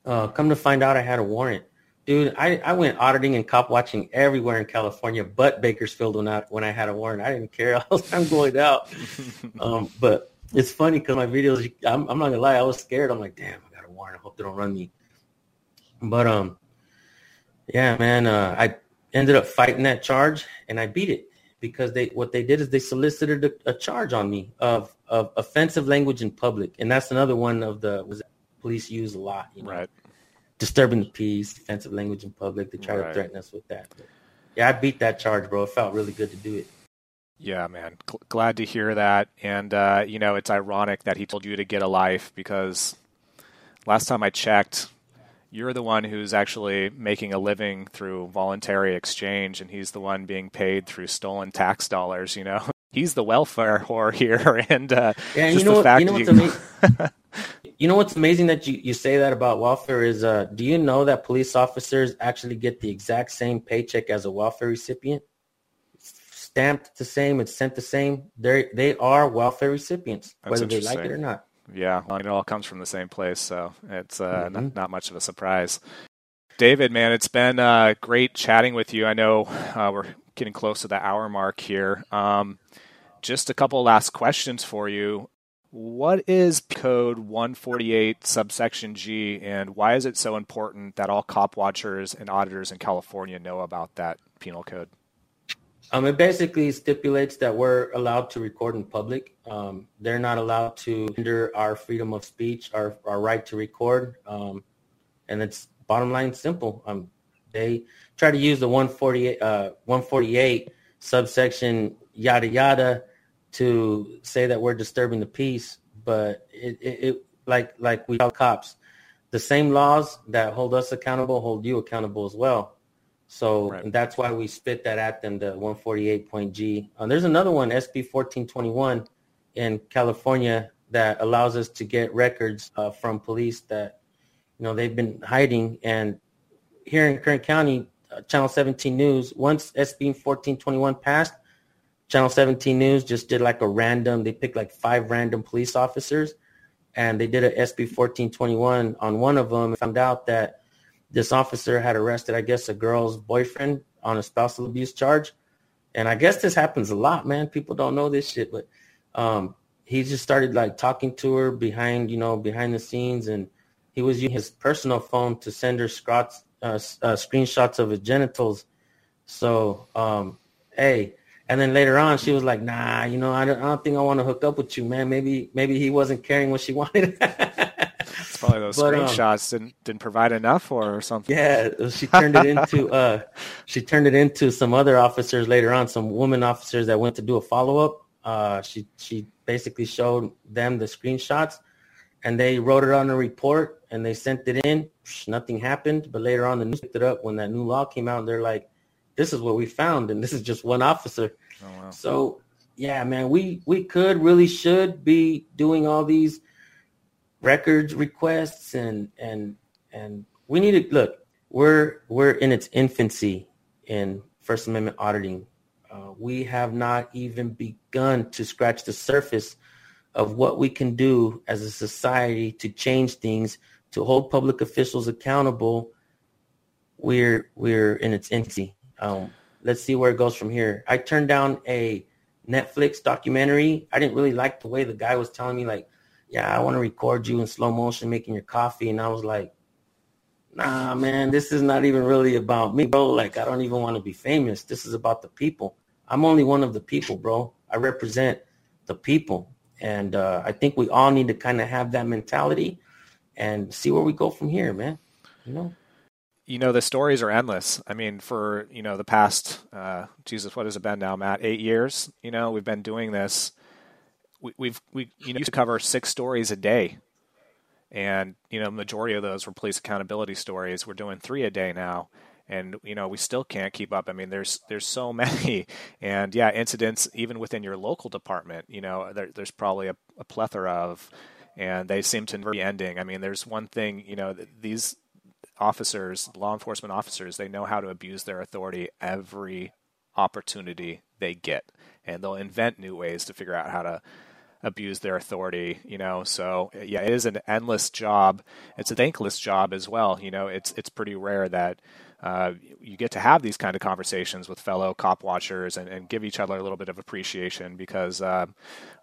uh, come to find out, I had a warrant. Dude, I, I went auditing and cop watching everywhere in California, but Bakersfield when I when I had a warrant. I didn't care. I was I'm going out. um, but it's funny because my videos. I'm, I'm not gonna lie. I was scared. I'm like, damn, I got a warrant. I hope they don't run me. But um, yeah, man. Uh, I ended up fighting that charge and I beat it because they what they did is they solicited a, a charge on me of of offensive language in public, and that's another one of the was police use a lot. You know? Right. disturbing the peace, offensive language in public. They try Right. to threaten us with that. But yeah, I beat that charge, bro. It felt really good to do it. Yeah, man. Gl- glad to hear that. And, uh, you know, it's ironic that he told you to get a life because last time I checked, you're the one who's actually making a living through voluntary exchange, and he's the one being paid through stolen tax dollars, you know? He's the welfare whore here. And uh, Yeah, and just you know the what? fact You know you- you know what's amazing that you, you say that about welfare is uh, do you know that police officers actually get the exact same paycheck as a welfare recipient? Stamped the same, it's sent the same. They they are welfare recipients, That's whether they like it or not. Yeah, well, it all comes from the same place, so it's uh, Mhm. not, not much of a surprise. David, man, it's been uh, great chatting with you. I know uh, we're getting close to the hour mark here. Um, just a couple last questions for you. What is code 148 subsection G, and why is it so important that all cop watchers and auditors in California know about that penal code? Um, it basically stipulates that we're allowed to record in public. Um, they're not allowed to hinder our freedom of speech, our, our right to record. Um, and it's bottom line simple. Um, they try to use the 148, uh, 148 subsection yada yada to say that we're disturbing the peace, but it, it, it like like we tell cops, the same laws that hold us accountable hold you accountable as well. So Right. that's why we spit that at them, the 148.g. Uh, there's another one, SB 1421 in California that allows us to get records uh, from police that, you know, they've been hiding. And here in Kern County, uh, Channel 17 News, once SB 1421 passed, Channel 17 News just did like a random, they picked like five random police officers and they did a SB 1421 on one of them and found out that this officer had arrested, I guess, a girl's boyfriend on a spousal abuse charge. And I guess this happens a lot, man. People don't know this shit, but um, he just started like talking to her behind, you know, behind the scenes, and he was using his personal phone to send her uh, uh, screenshots of his genitals. So, um, hey, and then later on, she was like, "Nah, you know, I don't, I don't think I want to hook up with you, man. Maybe, maybe he wasn't carrying what she wanted." Probably those But, um, screenshots didn't didn't provide enough or something. Yeah, she turned it into uh she turned it into some other officers later on, some women officers that went to do a follow up. Uh she she basically showed them the screenshots and they wrote it on a report and they sent it in. Psh, Nothing happened, but later on the news picked it up when that new law came out. and They're like, "This is what we found, and this is just one officer." Oh, wow. So yeah, man, we we could really should be doing all these records requests and and and we need to look. We're we're in its infancy in First Amendment auditing. Uh, we have not even begun to scratch the surface of what we can do as a society to change things, to hold public officials accountable. We're we're in its infancy. Um, let's see where it goes from here. I turned down a Netflix documentary. I didn't really like the way the guy was telling me, like, yeah, I want to record you in slow motion making your coffee. And I was like, nah, man, this is not even really about me, bro. Like, I don't even want to be famous. This is about the people. I'm only one of the people, bro. I represent the people. And uh, I think we all need to kind of have that mentality and see where we go from here, man. You know? you know the stories are endless i mean for you know the past uh jesus what has it been now matt eight years you know we've been doing this we, we've we you know used to cover six stories a day. And you know majority of those were police accountability stories. We're doing three a day now. And you know we still can't keep up. I mean there's there's so many. And yeah incidents even within your local department you know there, there's probably a, a plethora of and they seem to never be ending. I mean there's one thing you know these officers, law enforcement officers, they know how to abuse their authority every opportunity they get, and they'll invent new ways to figure out how to abuse their authority. You know, so yeah, it is an endless job. It's a thankless job as well. You know, it's it's pretty rare that. Uh, you get to have these kind of conversations with fellow cop watchers and, and give each other a little bit of appreciation because uh,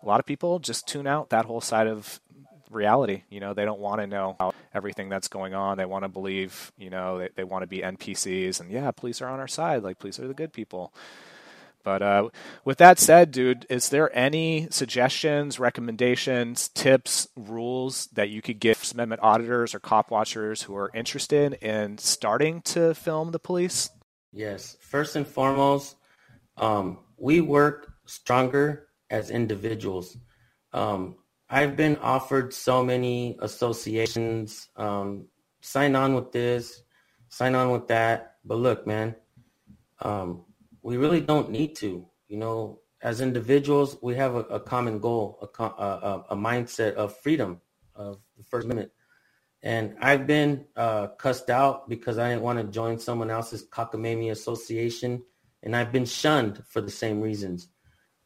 a lot of people just tune out that whole side of reality. You know, they don't want to know everything that's going on. They want to believe, you know, they, they want to be NPCs and yeah, police are on our side. Like police are the good people. But uh, with that said, dude, is there any suggestions, recommendations, tips, rules that you could give First Amendment auditors or cop watchers who are interested in starting to film the police? Yes. First and foremost, um, we work stronger as individuals. Um, I've been offered so many associations. Um, sign on with this, sign on with that. But look, man, um, we really don't need to. You know, as individuals, we have a, a common goal, a, a, a, mindset of freedom of the First Amendment. And I've been uh, cussed out because I didn't want to join someone else's cockamamie association, and I've been shunned for the same reasons.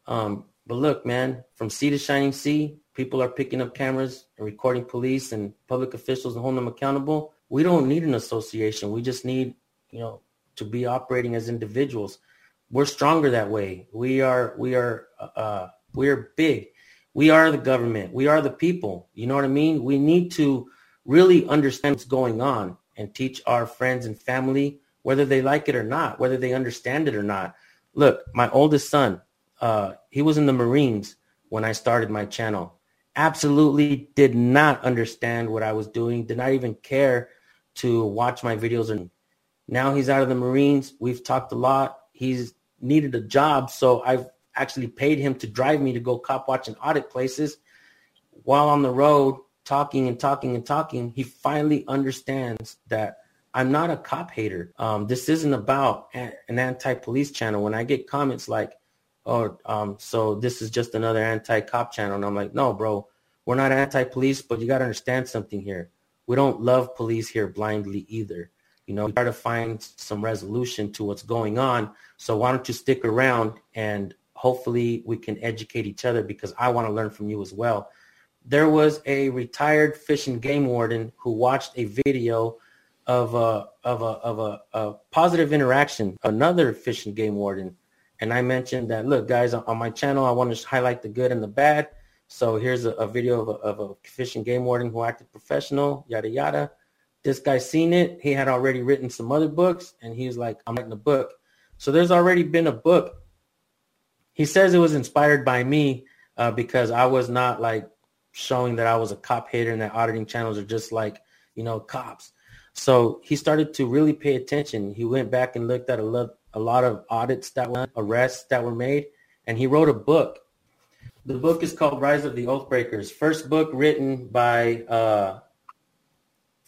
Um, but look, man, from sea to shining sea, people are picking up cameras and recording police and public officials and holding them accountable. We don't need an association. We just need, you know, to be operating as individuals. We're stronger that way. We are, we are, uh, we are big. We are the government. We are the people. You know what I mean? We need to really understand what's going on and teach our friends and family, whether they like it or not, whether they understand it or not. Look, my oldest son, uh, he was in the Marines when I started my channel absolutely did not understand what I was doing, did not even care to watch my videos. And now he's out of the Marines. We've talked a lot. He's needed a job. So I've actually paid him to drive me to go cop watch and audit places. While on the road, talking and talking and talking, he finally understands that I'm not a cop hater. Um, this isn't about an anti-police channel. When I get comments like, oh, um, so this is just another anti-cop channel. And I'm like, no, bro, we're not anti-police, but you got to understand something here. We don't love police here blindly either. You know, try to find some resolution to what's going on. So why don't you stick around and hopefully we can educate each other because I want to learn from you as well. There was a retired fish and game warden who watched a video of a of a of a, a positive interaction. Another fish and game warden and I mentioned that, look, guys, on my channel, I want to highlight the good and the bad. So here's a, a video of a, of a fish and game warden who acted professional, yada, yada. This guy seen it. He had already written some other books, and he was like, I'm writing a book. So there's already been a book. He says it was inspired by me uh, because I was not like showing that I was a cop hater and that auditing channels are just like, you know, cops. So he started to really pay attention. He went back and looked at a lot, a lot of audits that were arrests that were made, and he wrote a book. The book is called Rise of the Oathbreakers. First book written by uh,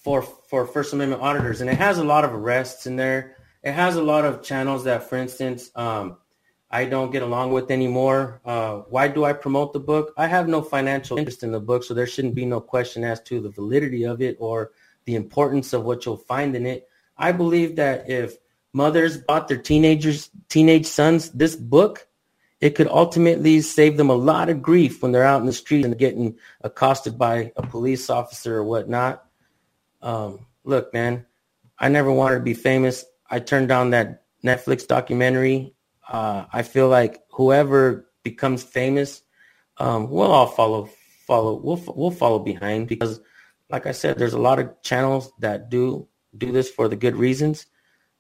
for for First Amendment auditors, and it has a lot of arrests in there. It has a lot of channels that, for instance, um, I don't get along with anymore. Uh, why do I promote the book? I have no financial interest in the book, so there shouldn't be no question as to the validity of it or the importance of what you'll find in it. I believe that if mothers bought their teenagers, teenage sons this book, it could ultimately save them a lot of grief when they're out in the street and getting accosted by a police officer or whatnot. Um, look, man, I never wanted to be famous. I turned down that Netflix documentary. Uh, I feel like whoever becomes famous, um, we'll all follow follow. We'll we'll follow behind because, like I said, there's a lot of channels that do do this for the good reasons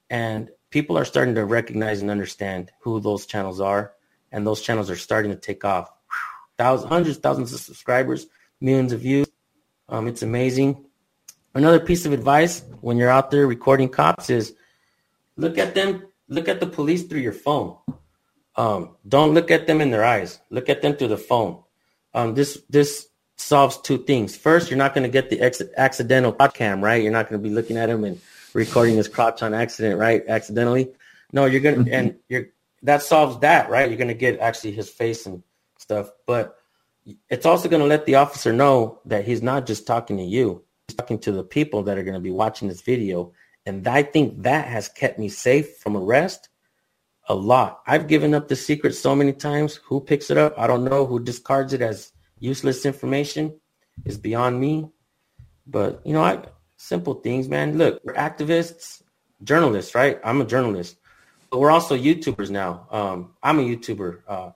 and people are starting to recognize and understand who those channels are and those channels are starting to take off thousands hundreds thousands of subscribers millions of views um, it's amazing another piece of advice when you're out there recording cops is look at them look at the police through your phone um, don't look at them in their eyes look at them through the phone um, this this solves two things first you're not going to get the ex- accidental cam right you're not going to be looking at them and recording his crotch on accident, right? Accidentally. No, you're gonna mm-hmm. and you're that solves that, right? You're gonna get actually his face and stuff, but it's also gonna let the officer know that he's not just talking to you. Talking to the people that are going to be watching this video. And I think that has kept me safe from arrest a lot. I've given up the secret so many times. Who picks it up? I don't know. Who discards it as useless information is beyond me. But, you know, I simple things, man. Look, we're activists, journalists, right? I'm a journalist. But we're also YouTubers now. Um, I'm a YouTuber. Uh,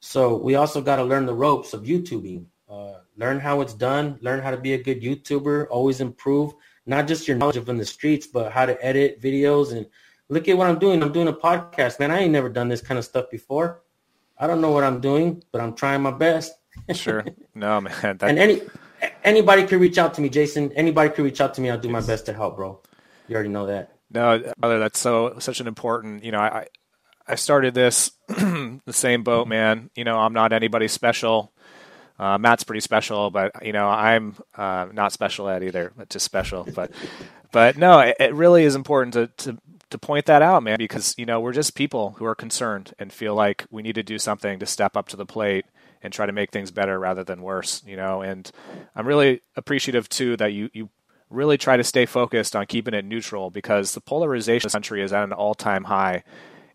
so we also got to learn the ropes of YouTubing. Uh, learn how it's done. Learn how to be a good YouTuber. Always improve not just your knowledge of in the streets, but how to edit videos. And look at what I'm doing. I'm doing a podcast, man. I ain't never done this kind of stuff before. I don't know what I'm doing, but I'm trying my best. sure. No, man. That... And any anybody can reach out to me, Jason. Anybody can reach out to me. I'll do my best to help, bro. You already know that. No, brother, that's so such an important. You know, I I started this the same boat, man. You know, I'm not anybody special. Uh, Matt's pretty special, but you know I'm uh, not special at either, just special. But but no, it, it, really is important to, to to point that out, man, because you know we're just people who are concerned and feel like we need to do something to step up to the plate and try to make things better rather than worse. You know, and I'm really appreciative too that you you really try to stay focused on keeping it neutral because the polarization of the country is at an all time high,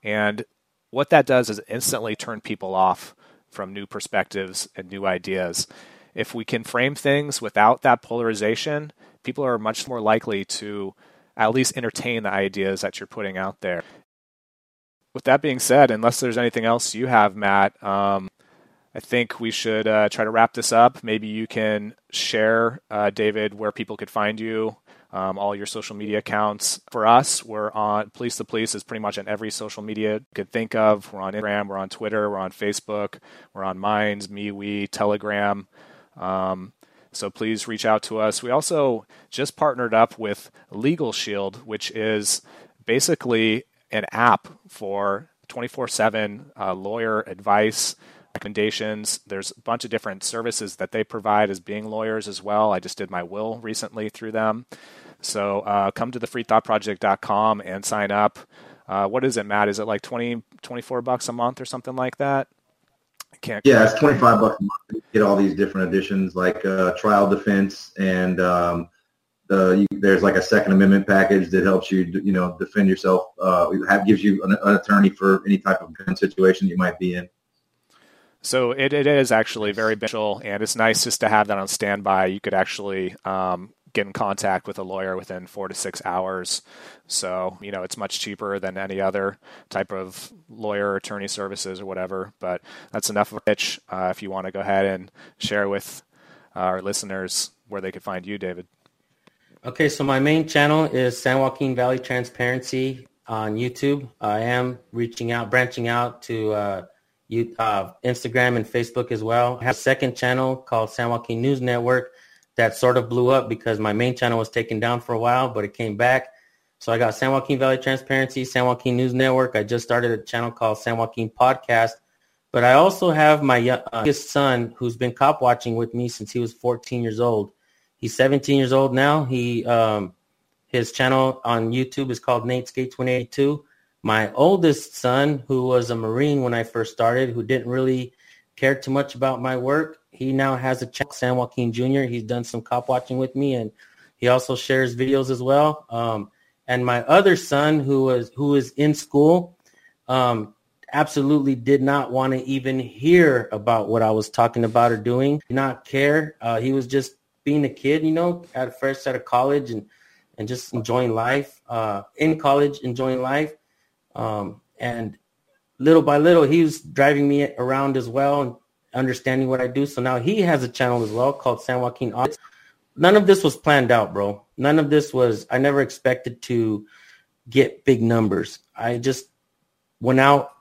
and what that does is instantly turn people off from new perspectives and new ideas. If we can frame things without that polarization, people are much more likely to at least entertain the ideas that you're putting out there. With that being said, unless there's anything else you have, Matt, um, I think we should uh, try to wrap this up. Maybe you can share, uh, David, where people could find you, um, all your social media accounts. For us, we're on Police the Police is pretty much on every social media you could think of. We're on Instagram, we're on Twitter, we're on Facebook, we're on Minds, MeWe, Telegram. Um, so please reach out to us. We also just partnered up with Legal Shield, which is basically an app for 24 uh, 7 lawyer advice recommendations. There's a bunch of different services that they provide as being lawyers as well. I just did my will recently through them. So uh, come to the thefreethoughtproject.com and sign up. Uh, what is it, Matt? Is it like 20, 24 bucks a month or something like that? I can't. Yeah, it's 25 bucks a month. You get all these different editions like uh, trial defense and um, the, you, there's like a Second Amendment package that helps you, you know, defend yourself. Uh, have, gives you an, an attorney for any type of gun situation you might be in. So it, it is actually very beneficial, and it's nice just to have that on standby. You could actually um, get in contact with a lawyer within four to six hours. So, you know, it's much cheaper than any other type of lawyer attorney services or whatever. But that's enough of a pitch. Uh, if you want to go ahead and share with our listeners where they could find you, David. Okay, so my main channel is San Joaquin Valley Transparency on YouTube. I am reaching out, branching out to uh, you, uh, Instagram and Facebook as well. I have a second channel called San Joaquin News Network that sort of blew up because my main channel was taken down for a while, but it came back. So I got San Joaquin Valley Transparency, San Joaquin News Network. I just started a channel called San Joaquin Podcast. But I also have my youngest son who's been cop watching with me since he was 14 years old. He's 17 years old now. He um, his channel on YouTube is called Nate Skates 182. My oldest son, who was a Marine when I first started, who didn't really care too much about my work, he now has a channel, San Joaquin Jr. He's done some cop watching with me, and he also shares videos as well. Um, and my other son, who was who is in school, um, absolutely did not want to even hear about what I was talking about or doing. Did not care. Uh, he was just being a kid, you know, at first out of college and and just enjoying life. Uh, in college, enjoying life. Um, and little by little, he was driving me around as well and understanding what I do. So now he has a channel as well called San Joaquin Audits. None of this was planned out, bro. None of this was, I never expected to get big numbers. I just went out,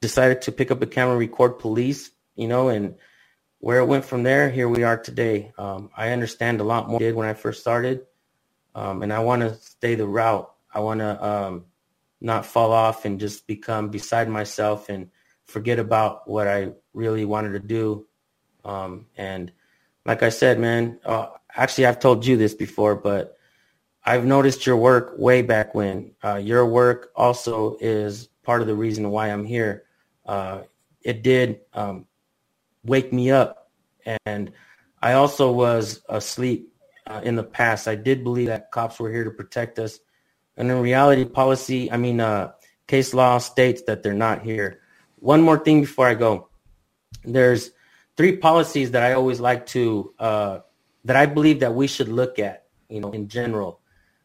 decided to pick up a camera, record police, you know, and where it went from there, here we are today. Um, I understand a lot more did when I first started. Um, and I want to stay the route. I want to um, not fall off and just become beside myself and forget about what I really wanted to do. Um, and like I said, man, uh, actually, I've told you this before, but I've noticed your work way back when. Uh, your work also is part of the reason why I'm here. Uh, it did um, wake me up, and I also was asleep uh, in the past. I did believe that cops were here to protect us. And in reality, policy, I mean, uh, case law states that they're not here. One more thing before I go. There's three policies that I always like to, uh, that I believe that we should look at, you know, in general.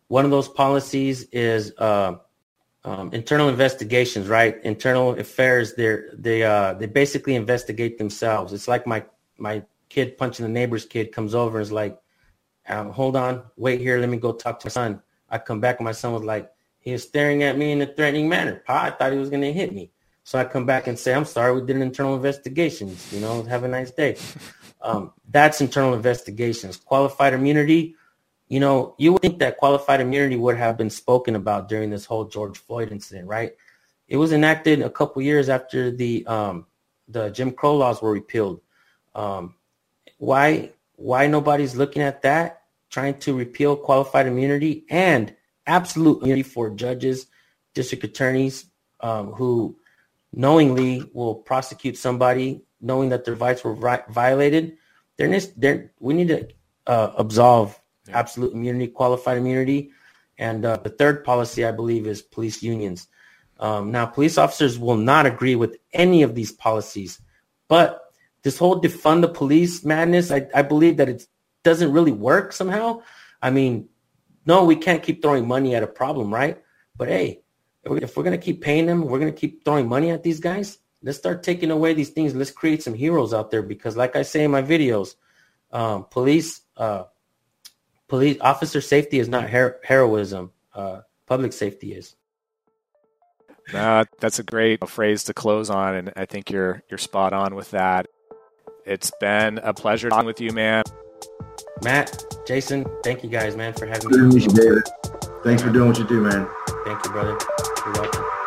One of those policies is uh, um, internal investigations, right? Internal affairs. They're, they uh, they basically investigate themselves. It's like my my kid punching the neighbor's kid comes over and is like, um, "Hold on, wait here. Let me go talk to my son." I come back and my son was like, he was staring at me in a threatening manner. Pa, I thought he was going to hit me. So I come back and say, I'm sorry, we did an internal investigations. You know, have a nice day. Um, that's internal investigations. Qualified immunity, you know, you would think that qualified immunity would have been spoken about during this whole George Floyd incident, right? It was enacted a couple years after the um, the Jim Crow laws were repealed. Um, why why nobody's looking at that? Trying to repeal qualified immunity and absolute immunity for judges, district attorneys um, who knowingly will prosecute somebody knowing that their rights were vi- violated. They're, they're, we need to uh, absolve yeah. absolute immunity, qualified immunity. And uh, the third policy, I believe, is police unions. Um, now, police officers will not agree with any of these policies, but this whole defund the police madness, I, I believe that it doesn't really work somehow. I mean, no, we can't keep throwing money at a problem, right? But hey, if we're going to keep paying them, we're going to keep throwing money at these guys. Let's start taking away these things. Let's create some heroes out there because, like I say in my videos, um, police, uh, police officer safety is not her- heroism. Uh, public safety is. Uh, that's a great phrase to close on, and I think you're you're spot on with that. It's been a pleasure talking with you, man. Matt, Jason, thank you guys, man, for having me. David. Thanks for doing what you do, man. Thank you, brother. You're welcome.